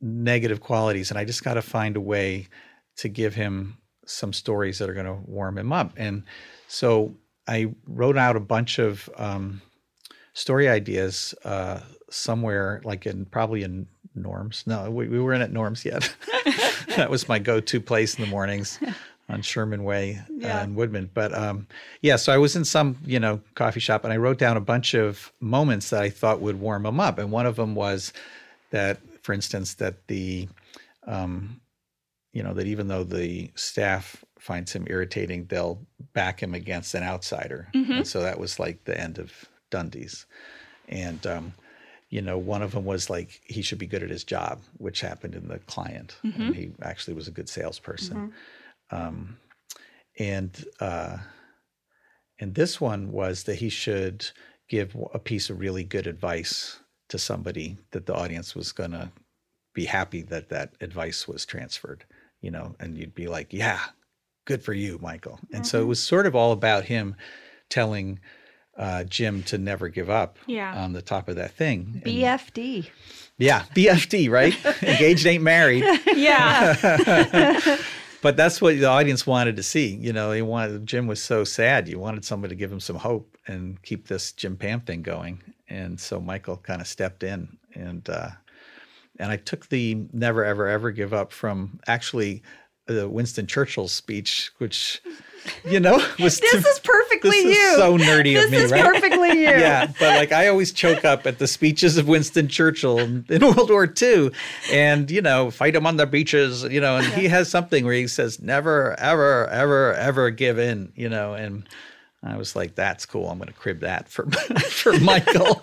negative qualities, and I just got to find a way to give him some stories that are going to warm him up. And so I wrote out a bunch of um, story ideas uh, somewhere, like in probably in Norms. No, we, we weren't at Norms yet. that was my go-to place in the mornings on Sherman Way Yeah. uh, in Woodman. But um, yeah, so I was in some you know coffee shop and I wrote down a bunch of moments that I thought would warm him up, and one of them was that, for instance, that the um, you know that even though the staff finds him irritating, they'll back him against an outsider, and so that was like the end of Dundies, and um, you know one of them was like he should be good at his job, which happened in the client, and he actually was a good salesperson, um, and uh, and this one was that he should give a piece of really good advice to somebody that the audience was going to be happy that that advice was transferred, you know, and you'd be like, yeah, good for you, Michael. And so it was sort of all about him telling uh, Jim to never give up Yeah. on the top of that thing. And- BFD. yeah, BFD, right? Engaged ain't married. Yeah. But that's what the audience wanted to see. You know, they wanted Jim was so sad. You wanted somebody to give him some hope and keep this Jim Pam thing going. And so Michael kind of stepped in and uh, and I took the never ever ever give up from actually the Winston Churchill speech, which you know was This is perfectly this you. is so nerdy this of me, is right? perfectly you. yeah, but like I always choke up at the speeches of Winston Churchill in World War II, and you know, fight him on the beaches, you know, and he has something where he says, "Never, ever, ever, ever give in," you know, and I was like, "That's cool. I'm going to crib that for for Michael."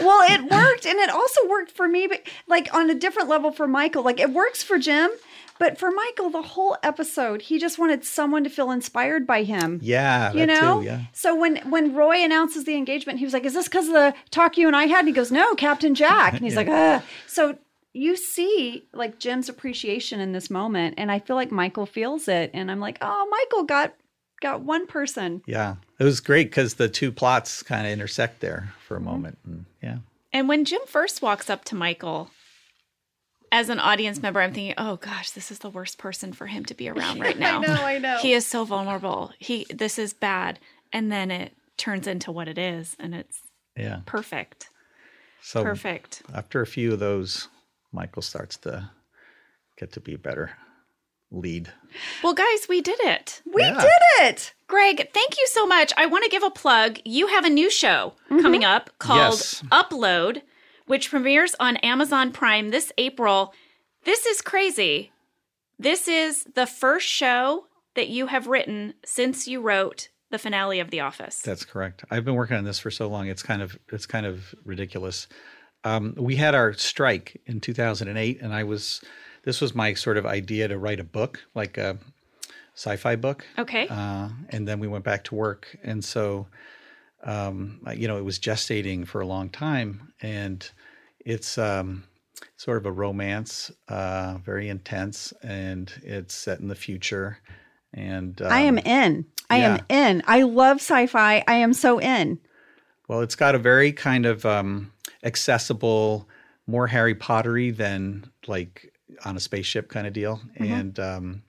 Well, it worked, and it also worked for me, but like on a different level for Michael. Like it works for Jim, but for Michael, the whole episode, he just wanted someone to feel inspired by him. yeah, You that know, too, yeah. so when when Roy announces the engagement, he was like, "Is this because of the talk you and I had?" And he goes, "No, Captain Jack." And he's like, "Ugh." So you see, like Jim's appreciation in this moment, and I feel like Michael feels it, and I'm like, "Oh, Michael got got one person." Yeah, it was great because the two plots kind of intersect there for a mm-hmm. moment, and yeah. And when Jim first walks up to Michael, as an audience member, I'm thinking, oh gosh, this is the worst person for him to be around right now. I know. I know. He is so vulnerable. He this is bad. And then it turns into what it is, and it's Yeah. perfect. So Perfect. after a few of those, Michael starts to get to be a better lead. Well, guys, we did it. we Yeah. did it. Greg, thank you so much. I want to give a plug. You have a new show mm-hmm. coming up called Yes. Upload, which premieres on Amazon Prime this April. This is crazy. This is the first show that you have written since you wrote the finale of The Office. That's correct. I've been working on this for so long. It's kind of it's kind of ridiculous. Um, we had our strike in 2008, and I was this was my sort of idea to write a book, like a sci-fi book. okay. Uh, and then we went back to work, and so um, you know it was gestating for a long time, and it's um, sort of a romance, uh, very intense, and it's set in the future. And I am um, in. I am in. I love sci-fi. I am so in. Well, it's got a very kind of um, accessible, more Harry Pottery than like on a spaceship kind of deal. And um,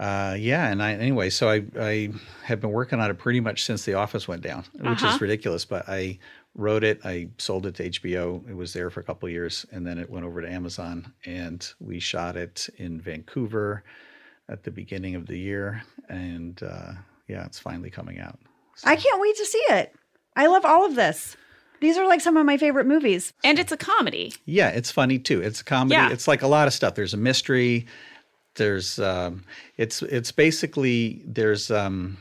uh, yeah, and I anyway, so I I have been working on it pretty much since The Office went down, which Uh-huh. is ridiculous. But I wrote it, I sold it to HBO. It was there for a couple of years, and then it went over to Amazon, and we shot it in Vancouver at the beginning of the year, and uh, yeah, it's finally coming out. I can't wait to see it. I love all of this. These are like some of my favorite movies. and it's a comedy. Yeah, it's funny too. It's a comedy. Yeah. It's like a lot of stuff. There's a mystery. There's um, it's it's basically there's um,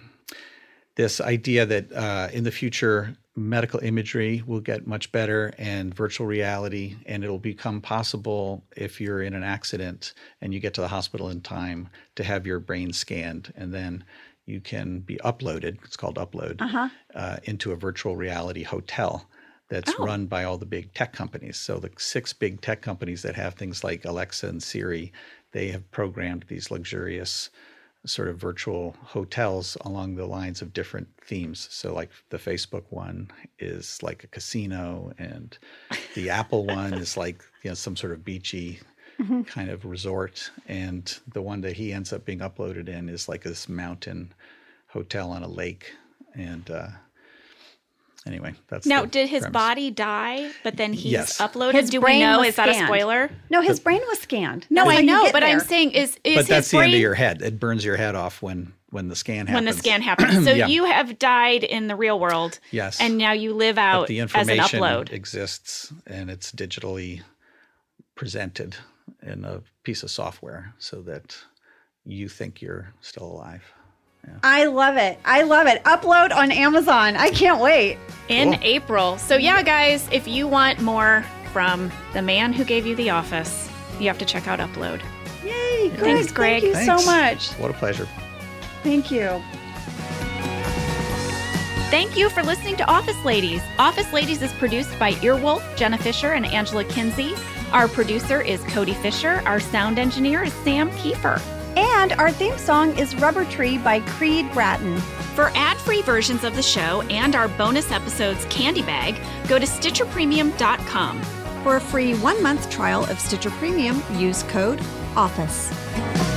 this idea that uh, in the future medical imagery will get much better and virtual reality and it'll become possible if you're in an accident and you get to the hospital in time to have your brain scanned and then you can be uploaded it's called upload uh, into a virtual reality hotel that's Oh. run by all the big tech companies so the six big tech companies that have things like alexa and siri they have programmed these luxurious sort of virtual hotels along the lines of different themes. So, like the Facebook one is like a casino, and the Apple one is like you know some sort of beachy kind of resort. And the one that he ends up being uploaded in is like this mountain hotel on a lake. And uh, anyway, that's Now, did his premise. body die, but then he's Yes. uploaded? His Do we know? was Is that a spoiler? No, his brain was scanned. No, I know, get but I'm saying is is But that's his the brain end of your head. It burns your head off when when the scan happens. when the scan happens. So Yeah. you have died in the real world, Yes. and now you live But out the as an information upload. exists and it's digitally presented in a piece of software so that you think you're still alive. I love it. I love it. Upload on Amazon. I can't wait. in Cool. April. So, yeah, guys, if you want more from the man who gave you the office, you have to check out Upload. Yay, Greg. Thanks, Greg. Thank you Thanks. so much. What a pleasure. Thank you. Thank you for listening to Office Ladies. Office Ladies is produced by Earwolf, Jenna Fischer, and Angela Kinsey. Our producer is Cody Fisher. Our sound engineer is Sam Kiefer. And our theme song is Rubber Tree by Creed Bratton. For ad-free versions of the show and our bonus episodes candy bag, go to stitcherpremium.com. For a free one month trial of Stitcher Premium, use code OFFICE.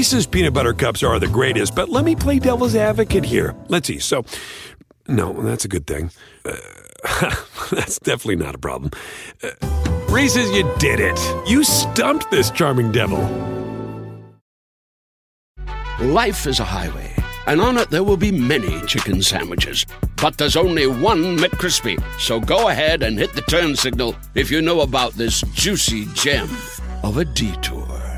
Reese's peanut butter cups are the greatest, but let me play devil's advocate here. Let's see. So, no, that's a good thing. Uh, that's definitely not a problem. Uh, Reese's, you did it. You stumped this charming devil. Life is a highway, and on it there will be many chicken sandwiches. But there's only one McCrispy. So go ahead and hit the turn signal if you know about this juicy gem of a detour.